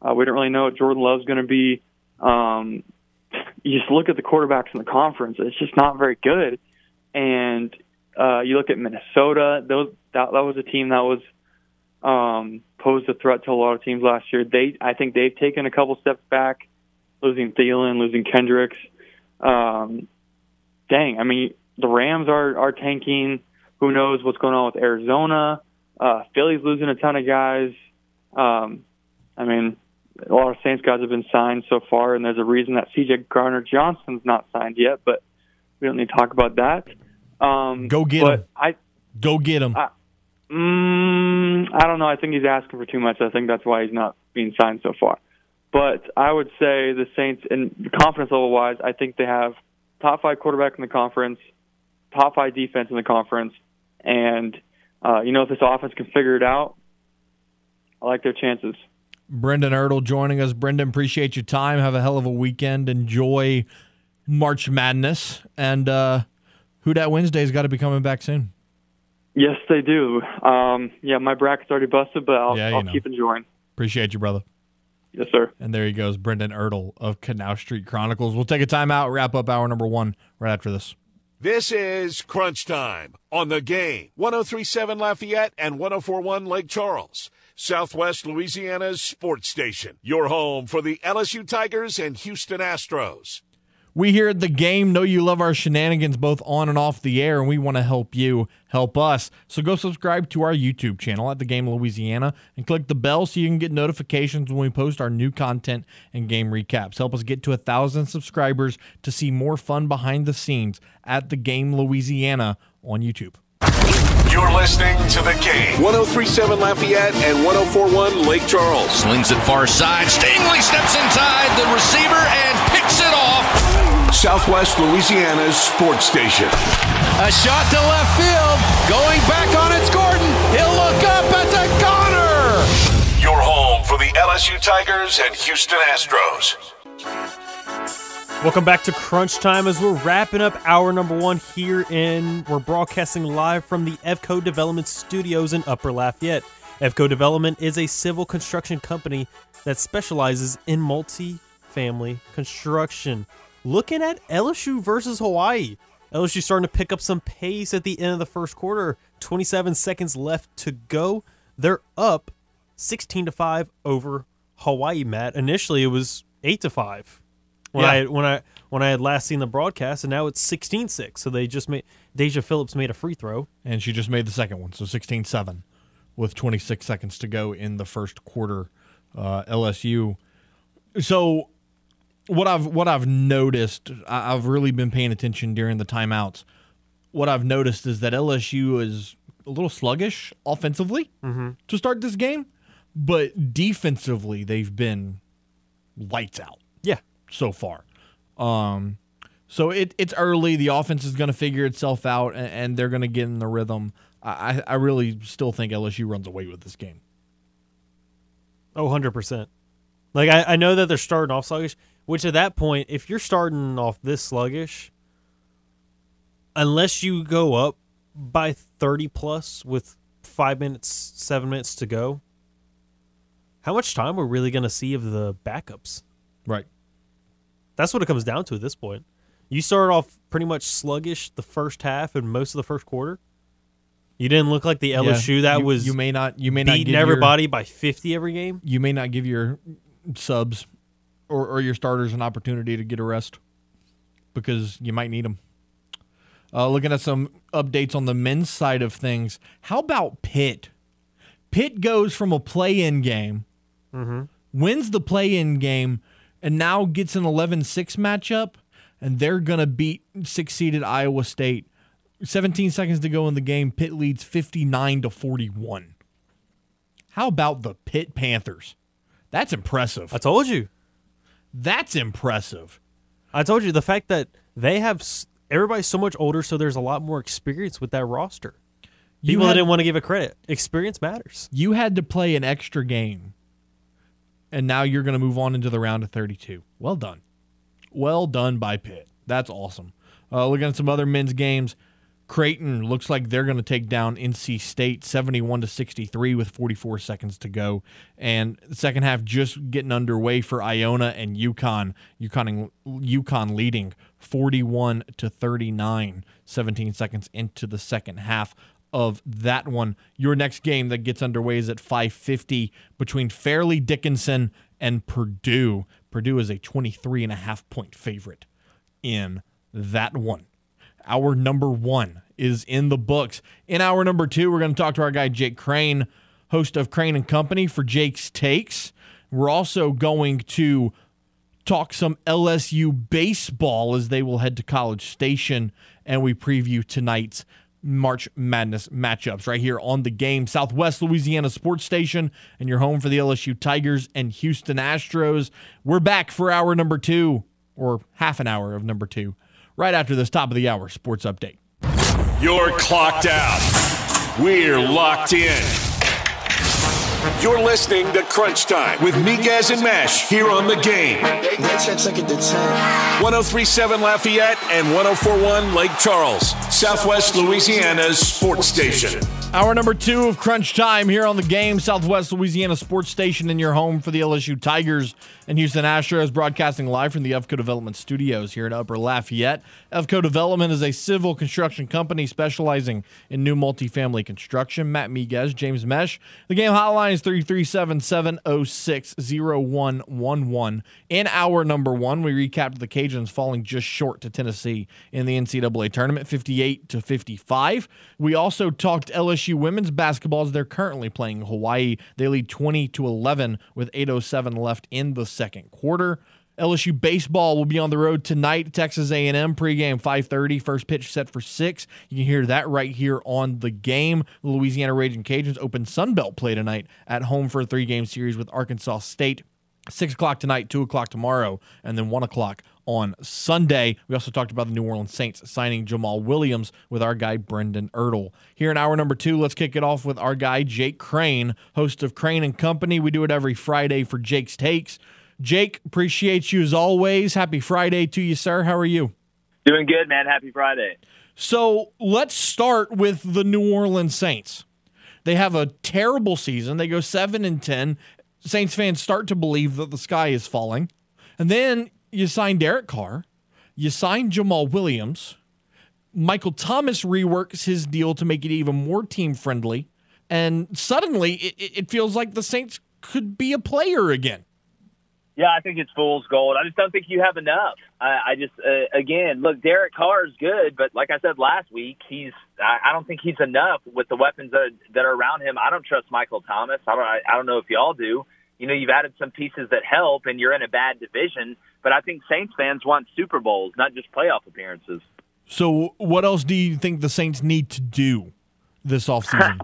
Uh, we don't really know what Jordan Love's going to be. Um, you just look at the quarterbacks in the conference; it's just not very good. and uh, you look at Minnesota. Those that that was a team that was um, posed a threat to a lot of teams last year. They I think they've taken a couple steps back, losing Thielen, losing Kendricks. Um, dang, I mean the Rams are are tanking. Who knows what's going on with Arizona? Uh, Philly's losing a ton of guys. Um, I mean, a lot of Saints guys have been signed so far, and there's a reason that C.J. Gardner Johnson's not signed yet, but we don't need to talk about that. Um, Go get but him. I, Go get him. I- mm, I don't know. I think he's asking for too much. I think that's why he's not being signed so far. But I would say the Saints, and confidence level wise, I think they have top five quarterback in the conference, top five defense in the conference, and uh, you know if this offense can figure it out, I like their chances. Brendan Ertl joining us. Brendan, appreciate your time. Have a hell of a weekend. Enjoy March Madness. And uh, Who Dat Wednesday's got to be coming back soon. Yes, they do. Um, yeah, my bracket's already busted, but I'll, Yeah, I'll keep enjoying. Appreciate you, brother. Yes, sir. And there he goes, Brendan Ertl of Canal Street Chronicles. We'll take a timeout, wrap up hour number one right after this. This is Crunch Time on the game. 1037 Lafayette and 1041 Lake Charles. Southwest Louisiana's sports station. Your home for the LSU Tigers and Houston Astros. We here at the game know you love our shenanigans both on and off the air, and we want to help you help us. So go subscribe to our YouTube channel at the Game Louisiana and click the bell so you can get notifications when we post our new content and game recaps. Help us get to a thousand subscribers to see more fun behind the scenes at the Game Louisiana on YouTube. You're listening to the game. 1037 Lafayette and 1041 Lake Charles. Slings it far side. Stingley steps inside the receiver and picks it off. Southwest Louisiana's sports station. A shot to left field. Going back on it's Gordon. He'll look up. It's a goner. Your home for the LSU Tigers and Houston Astros. Welcome back to Crunch Time as we're wrapping up hour number one here in. We're broadcasting live from the Evco Development Studios in Upper Lafayette. Evco Development is a civil construction company that specializes in multi-family construction. Looking at LSU versus Hawaii. LSU starting to pick up some pace at the end of the first quarter. 27 seconds left to go. They're up 16 to 5 over Hawaii, Matt. Initially it was 8 to 5 when Yeah. I when I when I had last seen the broadcast, and now it's 16-6. So they just made Daejah Phillips made a free throw. And she just made the second one, so 16 7 with 26 seconds to go in the first quarter. Uh, LSU. So, what I've what I've noticed, I- I've really been paying attention during the timeouts. What I've noticed is that LSU is a little sluggish offensively to start this game, but defensively they've been lights out so far. Um, so it, it's early. The offense is going to figure itself out, and, and they're going to get in the rhythm. I, I really still think LSU runs away with this game. oh, 100 percent. Like I, I know that they're starting off sluggish, which at that point, if you're starting off this sluggish, unless you go up by 30 plus with five minutes, seven minutes to go, how much time we're really going to see of the backups? Right. That's what it comes down to at this point. You started off pretty much sluggish the first half and most of the first quarter. You didn't look like the LSU that you, was you may not you may not beating give your- everybody by 50 every game. you may not give your subs or, or your starters an opportunity to get a rest because you might need them. Uh, looking at some updates on the men's side of things, how about Pitt? Pitt goes from a play-in game, wins the play-in game, and now gets an 11-6 matchup, and they're gonna beat six-seeded Iowa State. 17 seconds to go in the game. Pitt leads 59 to 41. How about the Pitt Panthers? That's impressive. I told you. That's impressive. I told you the fact that they have everybody's so much older, so there's a lot more experience with that roster. You People had- that didn't want to give it credit. Experience matters. You had to play an extra game, and now you're going to move on into the round of 32. Well done. Well done by Pitt. That's awesome. Uh, looking at some other men's games, Creighton looks like they're going to take down NC State 71 to 63 with 44 seconds to go. And the second half just getting underway for Iona and UConn. UConn, UConn leading 41 to 39, 17 seconds into the second half of that one. Your next game that gets underway is at 5:50 between Fairleigh Dickinson and Purdue. Purdue is a 23 and a half point favorite in that one. Our number 1 is in the books. In our number 2, we're going to talk to our guy Jake Crane, host of Crane and Company for Jake's Takes. We're also going to talk some LSU baseball as they will head to College Station and we preview tonight's March Madness matchups right here on the game. Southwest Louisiana Sports Station and your home for the LSU Tigers and Houston Astros. We're back for hour number two, or half an hour of number two, right after this top of the hour sports update. You're clocked out. We're locked in. You're listening to Crunch Time with Miguez and Meche here on the game. 1037 Lafayette and 1041 Lake Charles, Southwest Louisiana's sports station. Hour number two of Crunch Time here on the game, Southwest Louisiana Sports Station in your home for the LSU Tigers and Houston Astros, broadcasting live from the EVCO Development Studios here in Upper Lafayette. EVCO Development is a civil construction company specializing in new multifamily construction. Matt Miguez, James Meche. The game hotline is 337 706 0111. In our number one, we recapped the Cajuns falling just short to Tennessee in the NCAA tournament, 58 to 55. We also talked LSU women's basketball as they're currently playing Hawaii. They lead 20 to 11 with 8:07 left in the second quarter. LSU baseball will be on the road tonight. Texas A&M pregame 5:30. First pitch set for six. You can hear that right here on the game. Louisiana Raging Cajuns open Sunbelt play tonight at home for a three-game series with Arkansas State. Six o'clock tonight, two o'clock tomorrow, and then one o'clock on Sunday. We also talked about the New Orleans Saints signing Jamaal Williams with our guy Brendan Ertle. Here in hour number two, let's kick it off with our guy Jake Crane, host of Crane and Company. We do it every Friday for Jake's Takes. Jake, appreciate you as always. Happy Friday to you, sir. How are you? Doing good, man. Happy Friday. So let's start with the New Orleans Saints. They have a terrible season. They go seven and ten. Saints fans start to believe that the sky is falling. And then you sign Derek Carr, you sign Jamaal Williams. Michael Thomas reworks his deal to make it even more team friendly. And suddenly it, it feels like the Saints could be a player again. Yeah, I think it's fool's gold. I just don't think you have enough. I, I just, uh, again, look, Derek Carr is good, but like I said last week, he's. I, I don't think he's enough with the weapons that that are around him. I don't trust Michael Thomas. I don't. I, I don't know if y'all do. You know, you've added some pieces that help, and you're in a bad division. But I think Saints fans want Super Bowls, not just playoff appearances. So, what else do you think the Saints need to do this offseason?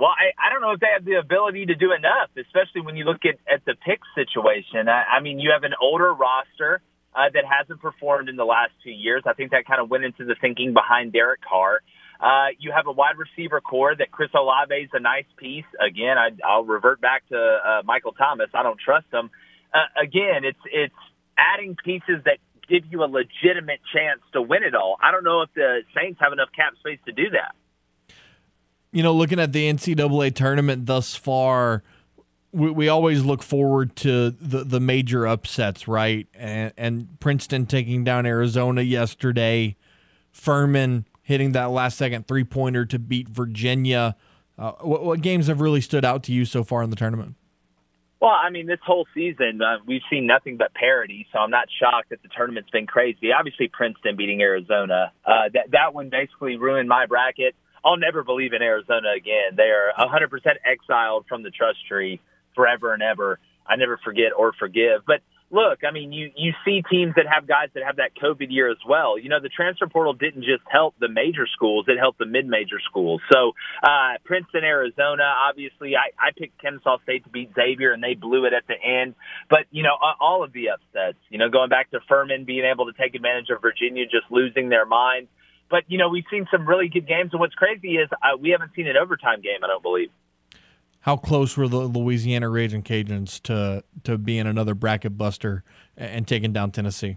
Well, I, I don't know if they have the ability to do enough, especially when you look at, at the pick situation. I, I mean, you have an older roster uh, that hasn't performed in the last two years. I think that kind of went into the thinking behind Derek Carr. Uh, you have a wide receiver corps that Chris Olave is a nice piece. Again, I, I'll revert back to uh, Michael Thomas. I don't trust him. Uh, again, it's it's adding pieces that give you a legitimate chance to win it all. I don't know if the Saints have enough cap space to do that you know, looking at the NCAA tournament thus far, we, we always look forward to the, the major upsets, right? And, and Princeton taking down Arizona yesterday, Furman hitting that last second three pointer to beat Virginia. Uh, what, what, games have really stood out to you so far in the tournament? Well, I mean, this whole season uh, we've seen nothing but parity, so I'm not shocked that the tournament's been crazy. Obviously, Princeton beating Arizona, uh, that that one basically ruined my bracket. I'll never believe in Arizona again. They are 100% exiled from the trust tree forever and ever. I never forget or forgive. But look, I mean, you you see teams that have guys that have that COVID year as well. You know, the transfer portal didn't just help the major schools; it helped the mid-major schools. So, uh, Princeton, Arizona, obviously, I, I picked Kennesaw State to beat Xavier, and they blew it at the end. But you know, all of the upsets. You know, going back to Furman being able to take advantage of Virginia just losing their mind. But you know, we've seen some really good games, and what's crazy is uh, we haven't seen an overtime game. I don't believe. How close were the Louisiana Raging Cajuns to to being another bracket buster and taking down Tennessee?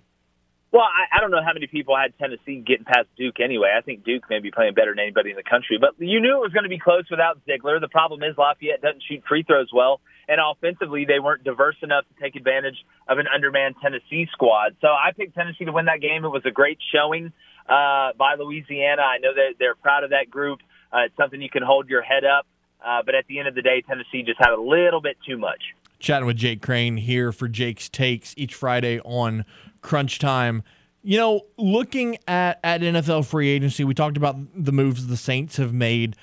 Well, I, I don't know how many people had Tennessee getting past Duke anyway. I think Duke may be playing better than anybody in the country, but you knew it was going to be close without Zeigler. The problem is Lafayette doesn't shoot free throws well, and offensively they weren't diverse enough to take advantage of an undermanned Tennessee squad. So I picked Tennessee to win that game. It was a great showing uh, by Louisiana. I know that they're proud of that group. Uh, it's something you can hold your head up. Uh, but at the end of the day, Tennessee just had a little bit too much. Chatting with Jake Crane here for Jake's Takes each Friday on Crunch Time. You know, looking at, at NFL free agency, we talked about the moves the Saints have made.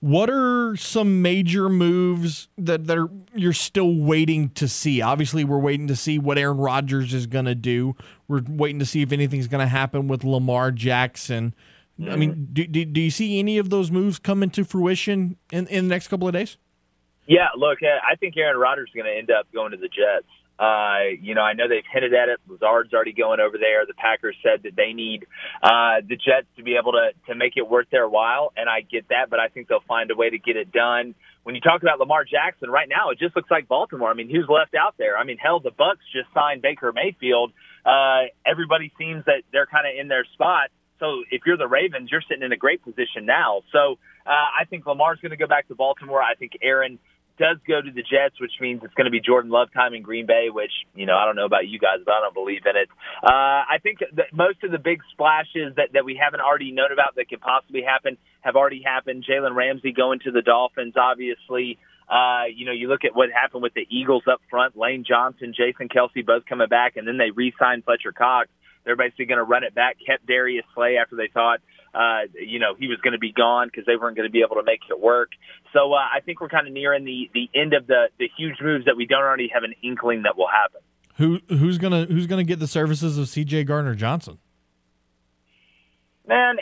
What are some major moves that, that are, you're still waiting to see? Obviously, we're waiting to see what Aaron Rodgers is going to do. We're waiting to see if anything's going to happen with Lamar Jackson. I mean, mm-hmm. do, do, do you see any of those moves come into fruition in, in the next couple of days? Yeah, look, I think Aaron Rodgers is going to end up going to the Jets. Uh, you know, I know they've hinted at it. Lazard's already going over there. The Packers said that they need uh, the Jets to be able to to make it worth their while, and I get that, but I think they'll find a way to get it done. When you talk about Lamar Jackson, right now it just looks like Baltimore. I mean, who's left out there? I mean, hell, the Bucs just signed Baker Mayfield. Uh, everybody seems that they're kind of in their spot. So if you're the Ravens, you're sitting in a great position now. So uh, I think Lamar's going to go back to Baltimore. I think Aaron does go to the Jets, which means it's going to be Jordan Love time in Green Bay, which, you know, I don't know about you guys, but I don't believe in it. Uh, I think that most of the big splashes that, that we haven't already known about that could possibly happen have already happened. Jalen Ramsey going to the Dolphins, obviously. Uh, you know, you look at what happened with the Eagles up front, Lane Johnson, Jason Kelce both coming back, and then they re-signed Fletcher Cox. They're basically going to run it back, kept Darius Slay after they thought, uh, you know, he was going to be gone because they weren't going to be able to make it work. So uh, I think we're kind of nearing the the end of the the huge moves that we don't already have an inkling that will happen. Who who's gonna who's gonna get the services of C.J. Gardner Johnson? Man,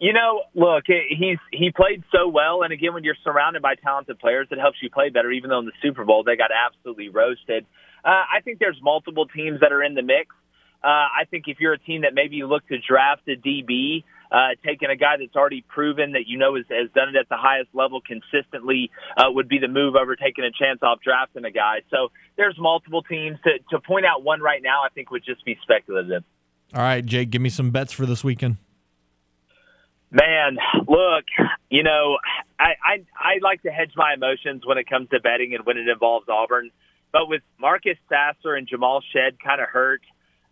you know, look, he's he played so well, and again, when you're surrounded by talented players, it helps you play better. Even though in the Super Bowl they got absolutely roasted, uh, I think there's multiple teams that are in the mix. Uh, I think if you're a team that maybe you look to draft a DB, uh, taking a guy that's already proven that you know is, has done it at the highest level consistently uh, would be the move over taking a chance off drafting a guy. So there's multiple teams. To, to point out one right now, I think would just be speculative. All right, Jake, give me some bets for this weekend. Man, look, you know, I, I I like to hedge my emotions when it comes to betting and when it involves Auburn. But with Marcus Sasser and Jamal Shead kind of hurt,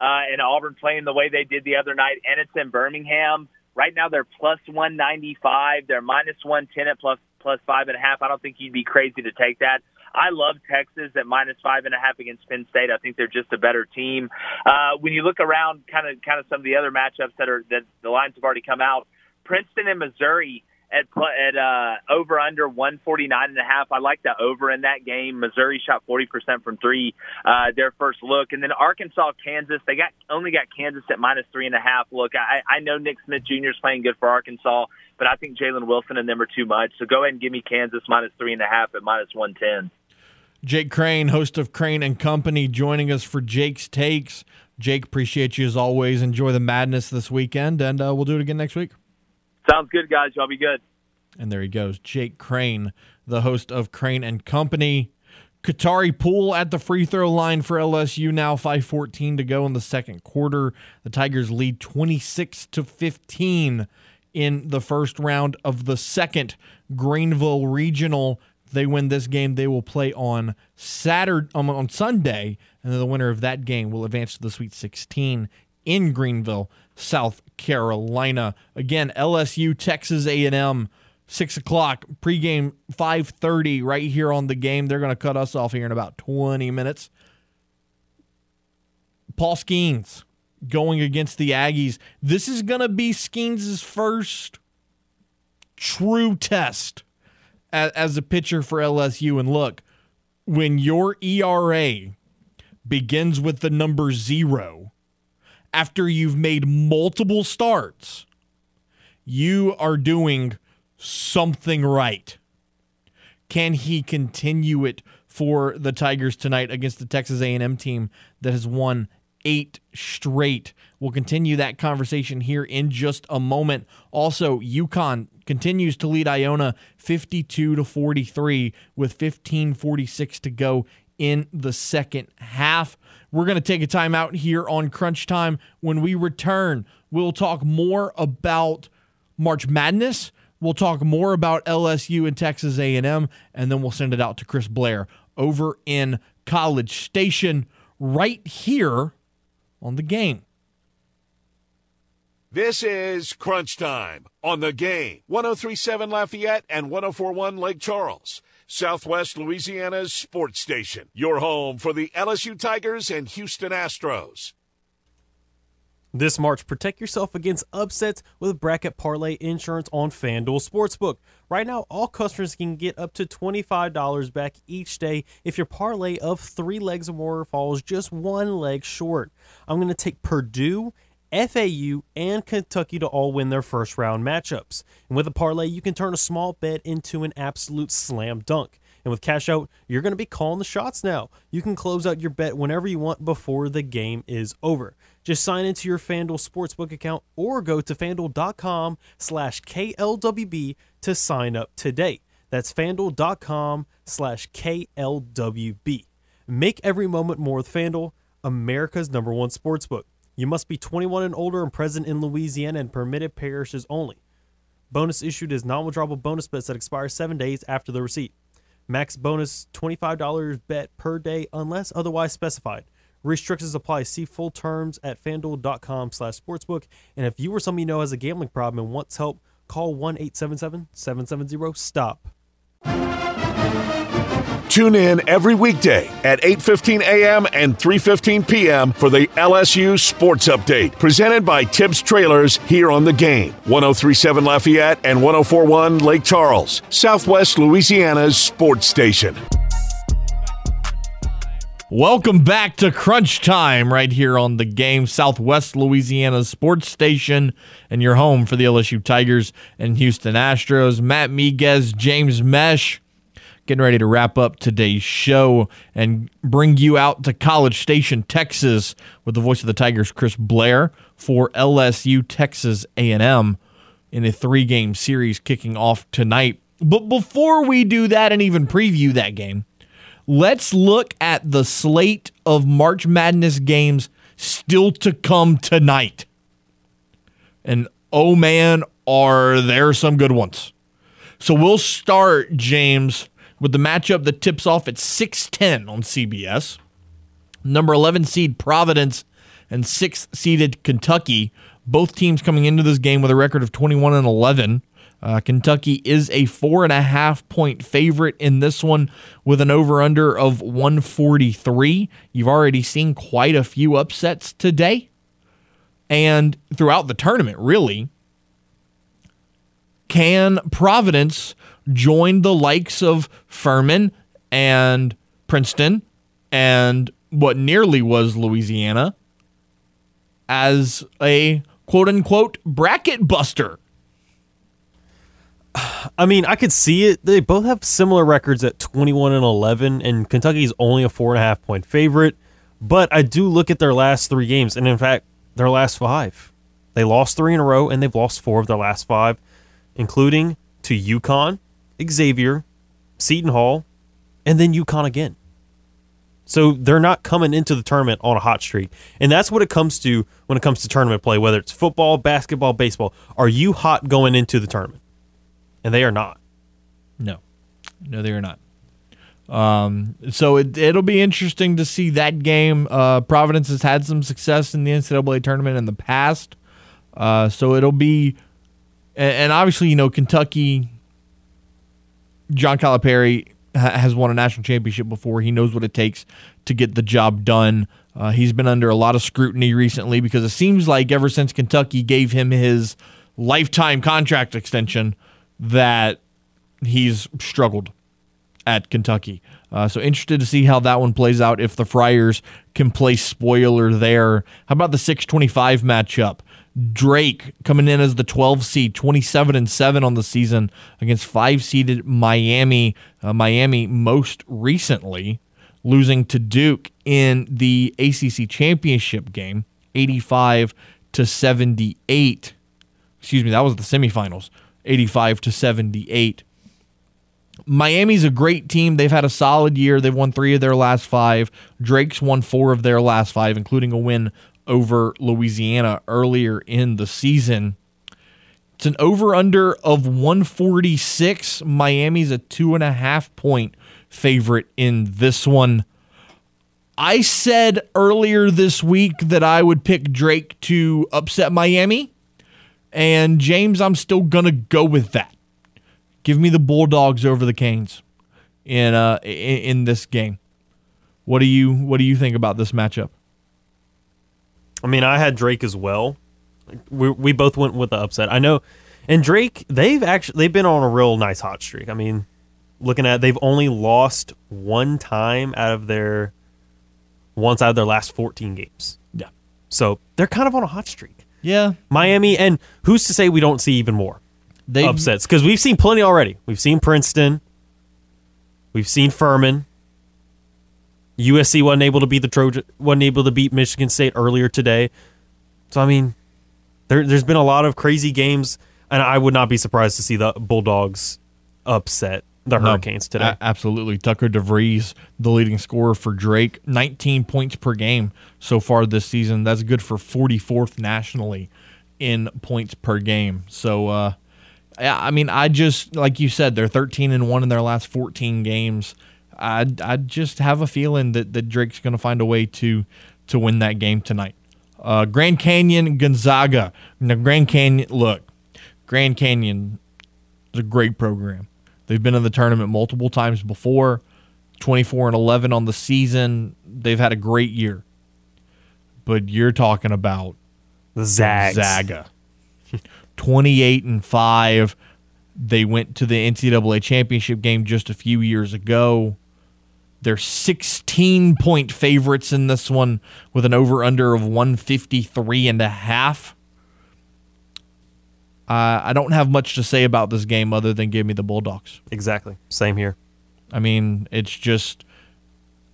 uh, and Auburn playing the way they did the other night, and it's in Birmingham. Right now they're plus 195. They're minus 110 at plus plus five and a half. I don't think you'd be crazy to take that. I love Texas at minus five and a half against Penn State. I think they're just a better team. Uh, when you look around, kind of kind of some of the other matchups that are that the lines have already come out. Princeton and Missouri at at uh, over under 149 and a half. I like the over in that game. Missouri shot 40% from three uh, their first look, and then Arkansas, Kansas. They got only got Kansas at minus three and a half. Look, I, I know Nick Smith Jr. is playing good for Arkansas, but I think Jalen Wilson and them are too much. So go ahead and give me Kansas minus three and a half at minus 110. Jake Crane, host of Crane and Company, joining us for Jake's takes. Jake, appreciate you as always. Enjoy the madness this weekend, and uh, we'll do it again next week. Sounds good, guys. Y'all be good. And there he goes, Jake Crane, the host of Crane and Company. Kateri Poole at the free throw line for LSU now 5:14 to go in the second quarter. The Tigers lead 26 to 15 in the first round of the second Greenville Regional. They win this game, they will play on Saturday um, on Sunday, and then the winner of that game will advance to the Sweet 16 in Greenville, South Carolina. Again, LSU, Texas A&M, six o'clock pregame, five thirty, right here on the game. They're going to cut us off here in about twenty minutes. Paul Skenes going against the Aggies. This is going to be Skenes' first true test as, as a pitcher for LSU. And look, when your ERA begins with the number zero after you've made multiple starts, you are doing something right. Can he continue it for the Tigers tonight against the Texas A&M team that has won eight straight? We'll continue that conversation here in just a moment. Also, UConn continues to lead Iona 52 to 43 with 15:46 to go in the second half. We're going to take a time out here on Crunch Time. When we return, we'll talk more about March Madness. We'll talk more about LSU and Texas A&M, and then we'll send it out to Chris Blair over in College Station right here on the game. This is Crunch Time on the game. 1037 Lafayette and 1041 Lake Charles. Southwest Louisiana's sports station. Your home for the LSU Tigers and Houston Astros. This March, protect yourself against upsets with Bracket Parlay Insurance on FanDuel Sportsbook. Right now, all customers can get up to $25 back each day if your parlay of three legs or more falls just one leg short. I'm going to take Purdue FAU, and Kentucky to all win their first round matchups. And with a parlay, you can turn a small bet into an absolute slam dunk. And with cash out, you're going to be calling the shots now. You can close out your bet whenever you want before the game is over. Just sign into your FanDuel Sportsbook account or go to fanduel.com slash KLWB to sign up today. That's fanduel.com slash KLWB. Make every moment more with FanDuel, America's number one sportsbook. You must be 21 and older and present in Louisiana and permitted parishes only. Bonus issued is non withdrawable bonus bets that expire seven days after the receipt. Max bonus $25 bet per day unless otherwise specified. Restrictions apply. See full terms at fanduel.com slash sportsbook. And if you or someone you know has a gambling problem and wants help, call 1 877 770 STOP. Tune in every weekday at 8:15 a.m. and 3:15 p.m. for the LSU Sports Update, presented by Tibbs Trailers here on the game. 1037 Lafayette and 1041 Lake Charles, Southwest Louisiana's sports station. Welcome back to Crunch Time right here on the game, Southwest Louisiana Sports Station, and your home for the LSU Tigers and Houston Astros. Matt Miguez, James Meche, getting ready to wrap up today's show and bring you out to College Station, Texas, with the voice of the Tigers, Chris Blair, for LSU Texas A&M in a three-game series kicking off tonight. But before we do that and even preview that game, let's look at the slate of March Madness games still to come tonight. And oh man, are there some good ones. So we'll start, James, with the matchup that tips off at 6:10 on CBS. Number 11 seed Providence and 6th seeded Kentucky, both teams coming into this game with a record of 21 and 11. Uh, Kentucky is a four and a half point favorite in this one with an over under of 143. You've already seen quite a few upsets today and throughout the tournament, really. Can Providence join the likes of Furman and Princeton and what nearly was Louisiana as a quote unquote bracket buster? I mean, I could see it. They both have similar records at 21 and 11, and Kentucky's only a four and a half point favorite. But I do look at their last three games, and in fact, their last five. They lost three in a row, and they've lost four of their last five, including to UConn, Xavier, Seton Hall, and then UConn again. So they're not coming into the tournament on a hot streak. And that's what it comes to when it comes to tournament play, whether it's football, basketball, baseball. Are you hot going into the tournament? And they are not. No, no, they are not. Um, so it, it'll be interesting to see that game. Uh, Providence has had some success in the NCAA tournament in the past. Uh, so it'll be, and, and obviously, you know, Kentucky, John Calipari ha- has won a national championship before. He knows what it takes to get the job done. Uh, he's been under a lot of scrutiny recently because it seems like ever since Kentucky gave him his lifetime contract extension, that he's struggled at Kentucky. Uh, so interested to see how that one plays out if the Friars can play spoiler there. How about the 625 matchup? Drake coming in as the 12 seed, 27 and 7 on the season against 5 seeded Miami. Uh, Miami most recently losing to Duke in the ACC championship game, 85 to 78. Excuse me, that was the semifinals. 85 to 78. Miami's a great team. They've had a solid year. They've won three of their last five. Drake's won four of their last five, including a win over Louisiana earlier in the season. It's an over under of 146. Miami's a two and a half point favorite in this one. I said earlier this week that I would pick Drake to upset Miami. And James, I'm still going to go with that. Give me the Bulldogs over the Canes in uh in, in this game. What do you what do you think about this matchup? I mean, I had Drake as well. We we both went with the upset. I know, and Drake they've actually they've been on a real nice hot streak. I mean, looking at they've only lost one time out of their once out of their last 14 games. Yeah. So they're kind of on a hot streak. Yeah. Miami, and who's to say we don't see even more They upsets? Because we've seen plenty already. We've seen Princeton. We've seen Furman. USC wasn't able to beat the Trojan, wasn't able to beat Michigan State earlier today. So I mean, there, there's been a lot of crazy games, and I would not be surprised to see the Bulldogs upset the No, Hurricanes today. a- absolutely. Tucker DeVries, the leading scorer for Drake, 19 points per game so far this season. That's good for 44th nationally in points per game. So, uh, yeah, I mean, I just like you said, they're 13 and one in their last 14 games. I I just have a feeling that, that Drake's going to find a way to to win that game tonight. Uh, Grand Canyon, Gonzaga. Now, Grand Canyon, look, Grand Canyon is a great program. They've been in the tournament multiple times before. 24 and 11 on the season. They've had a great year. But you're talking about the Zags. Zaga. 28 and 5. They went to the NCAA championship game just a few years ago. They're 16 point favorites in this one with an over under of 153 and a half. Uh, I don't have much to say about this game other than give me the Bulldogs. Exactly. Same here. I mean, it's just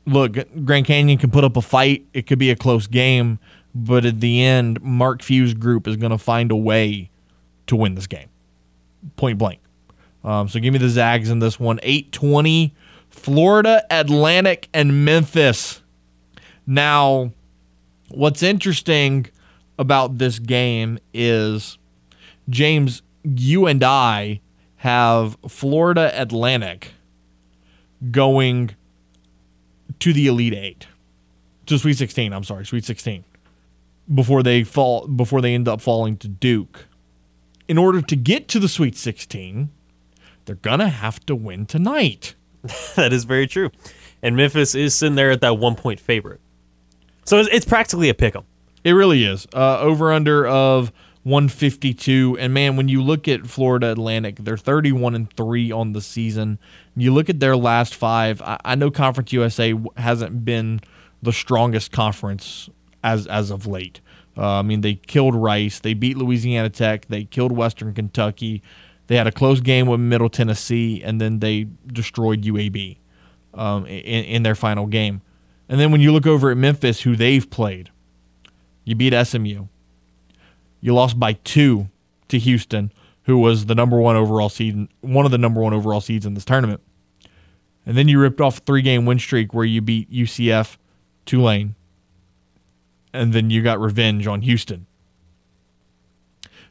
look, Grand Canyon can put up a fight. It could be a close game, but at the end, Mark Few's group is going to find a way to win this game, point blank. Um, so give me the Zags in this one. 820, Florida, Atlantic, and Memphis. Now, what's interesting about this game is, James, you and I have Florida Atlantic going to the Elite Eight, to Sweet 16. I'm sorry, Sweet 16, before they fall, before they end up falling to Duke. In order to get to the Sweet 16, they're gonna have to win tonight. that is very true. And Memphis is sitting there at that one point favorite. So it's, it's practically a pick 'em. It really is. Uh, over under of 152. And man, when you look at Florida Atlantic, they're 31 and 3 on the season. You look at their last five. I, I know Conference USA hasn't been the strongest conference as as of late. Uh, I mean, they killed Rice, they beat Louisiana Tech, they killed Western Kentucky. They had a close game with Middle Tennessee, and then they destroyed UAB um, in, in their final game. And then when you look over at Memphis, who they've played, you beat SMU. You lost by two to Houston, who was the number one overall seed, one of the number one overall seeds in this tournament. And then you ripped off a three game win streak where you beat UCF, Tulane, and then you got revenge on Houston.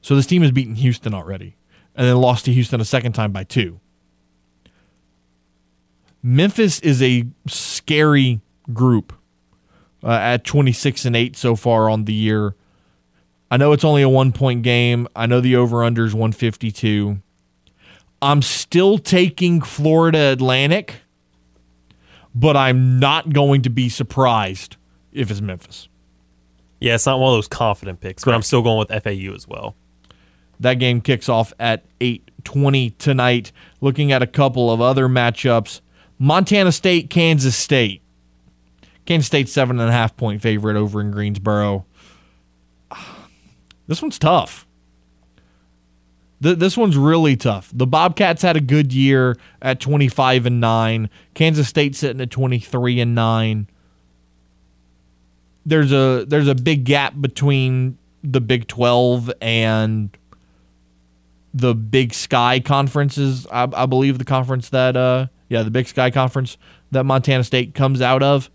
So this team has beaten Houston already, and then lost to Houston a second time by two. Memphis is a scary group uh, at 26 and 8 so far on the year. I know it's only a one point game. I know the over under is 152. I'm still taking Florida Atlantic, but I'm not going to be surprised if it's Memphis. Yeah, it's not one of those confident picks, but I'm still going with FAU as well. That game kicks off at 8:20 tonight. Looking at a couple of other matchups: Montana State, Kansas State. Kansas State seven and a half point favorite over in Greensboro. This one's tough. Th- This one's really tough. The Bobcats had a good year at 25 and 9. Kansas State sitting at 23 and 9. There's a there's a big gap between the Big 12 and the Big Sky conferences. I, I believe the conference that uh yeah, the Big Sky conference that Montana State comes out of.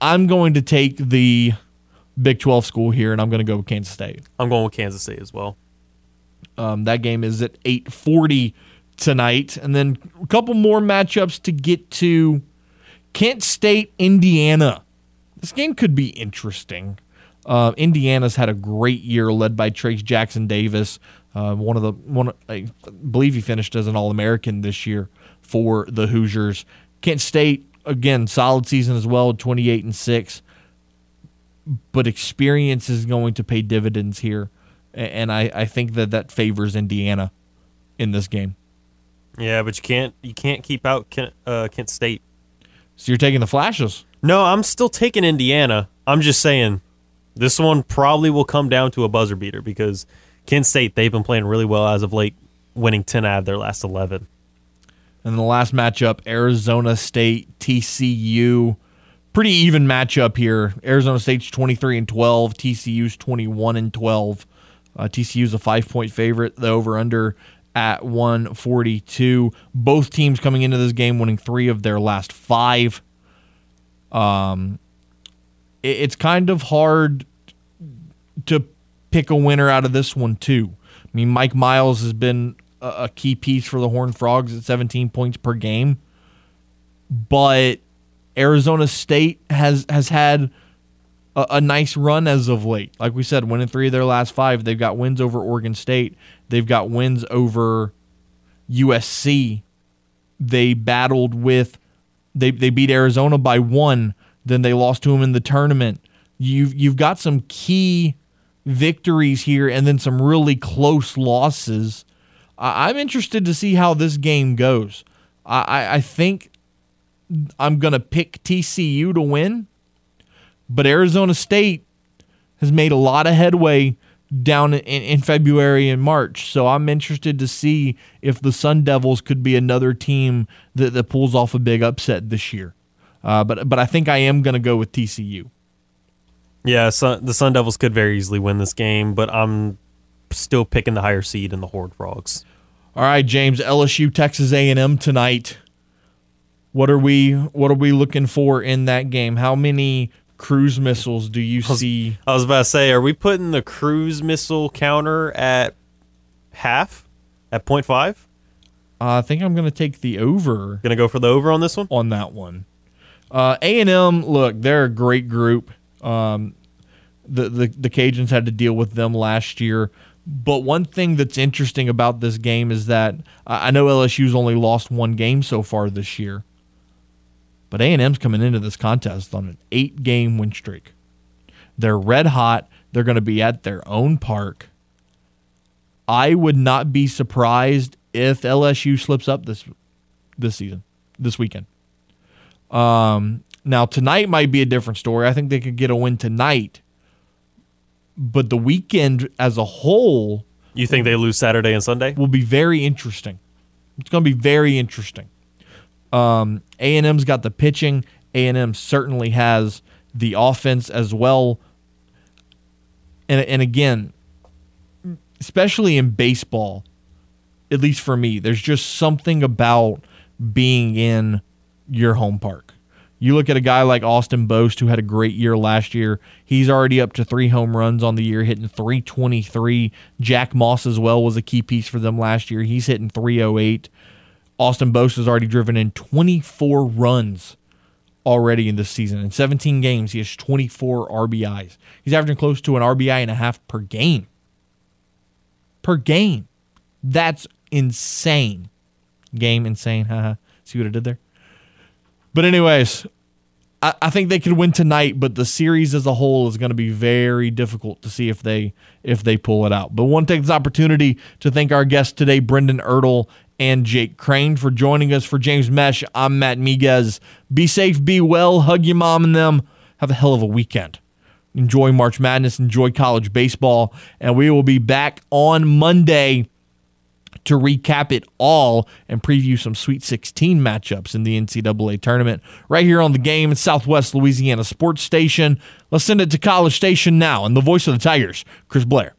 I'm going to take the Big 12 school here and I'm going to go with Kansas State. I'm going with Kansas State as well. Um, that game is at 8:40 tonight, and then a couple more matchups to get to. Kent State, Indiana. This game could be interesting. Uh, Indiana's had a great year, led by Trayce Jackson Davis. Uh, one of the one, I believe he finished as an All American this year for the Hoosiers. Kent State again, solid season as well, twenty eight and six. But experience is going to pay dividends here, and I, I think that that favors Indiana in this game. Yeah, but you can't you can't keep out Kent, uh, Kent State. So you're taking the flashes. No, I'm still taking Indiana. I'm just saying this one probably will come down to a buzzer beater because Kent State they've been playing really well as of late, winning ten out of their last eleven. And the last matchup, Arizona State TCU. Pretty even matchup here. Arizona State's 23 and 12, TCU's 21 and 12. Uh, TCU's a five point favorite. The over under at 142. Both teams coming into this game winning three of their last five. Um, it's kind of hard to pick a winner out of this one too. I mean, Mike Miles has been a, key piece for the Horned Frogs at 17 points per game, but Arizona State has has had a, a, nice run as of late. Like we said, winning three of their last five. They've got wins over Oregon State. They've got wins over USC. They battled with they they beat Arizona by one. Then they lost to him in the tournament. You've you've got some key victories here, and then some really close losses. I'm interested to see how this game goes. I, I think I'm to pick TCU to win, but Arizona State has made a lot of headway down in, in February and March. So I'm interested to see if the Sun Devils could be another team that, that pulls off a big upset this year. Uh, but but I think I am going to go with TCU. Yeah, so the Sun Devils could very easily win this game, but I'm still picking the higher seed in the Horned Frogs. All right, James, LSU Texas A&M tonight. What are we what are we looking for in that game? How many cruise missiles do you I was, see? I was about to say, are we putting the cruise missile counter at half, at 0.5? Uh, I think I'm going to take the over. Going to go for the over on this one? On that one. Uh, A&M, look, they're a great group. Um, the, the the Cajuns had to deal with them last year. But one thing that's interesting about this game is that I know LSU's only lost one game so far this year. But A&M's coming into this contest on an eight-game win streak. They're red hot. They're going to be at their own park. I would not be surprised if LSU slips up this this season, this weekend. Um, now tonight might be a different story. I think they could get a win tonight, but the weekend as a whole, you think they lose Saturday and Sunday? Will be very interesting. It's going to be very interesting. Um, A&M's got the pitching. A&M certainly has the offense as well. And and again, especially in baseball, at least for me, there's just something about being in your home park. You look at a guy like Austin Bost, who had a great year last year. He's already up to three home runs on the year, hitting 323. Jack Moss as well was a key piece for them last year. He's hitting 308. Austin Bost has already driven in 24 runs already in this season. In 17 games, he has 24 RBIs. He's averaging close to an RBI and a half per game. Per game. That's insane. Game insane. Haha. See what I did there? But anyways, I, I think they could win tonight, but the series as a whole is going to be very difficult to see if they if they pull it out. But want to take this opportunity to thank our guests today, Brendan Ertl and Jake Crane, for joining us. For James Meche, I'm Matt Miguez. Be safe, be well, hug your mom and them. Have a hell of a weekend. Enjoy March Madness, enjoy college baseball, and we will be back on Monday to recap it all and preview some Sweet 16 matchups in the NCAA tournament right here on the game at Southwest Louisiana Sports Station. Let's send it to College Station now and the voice of the Tigers, Chris Blair.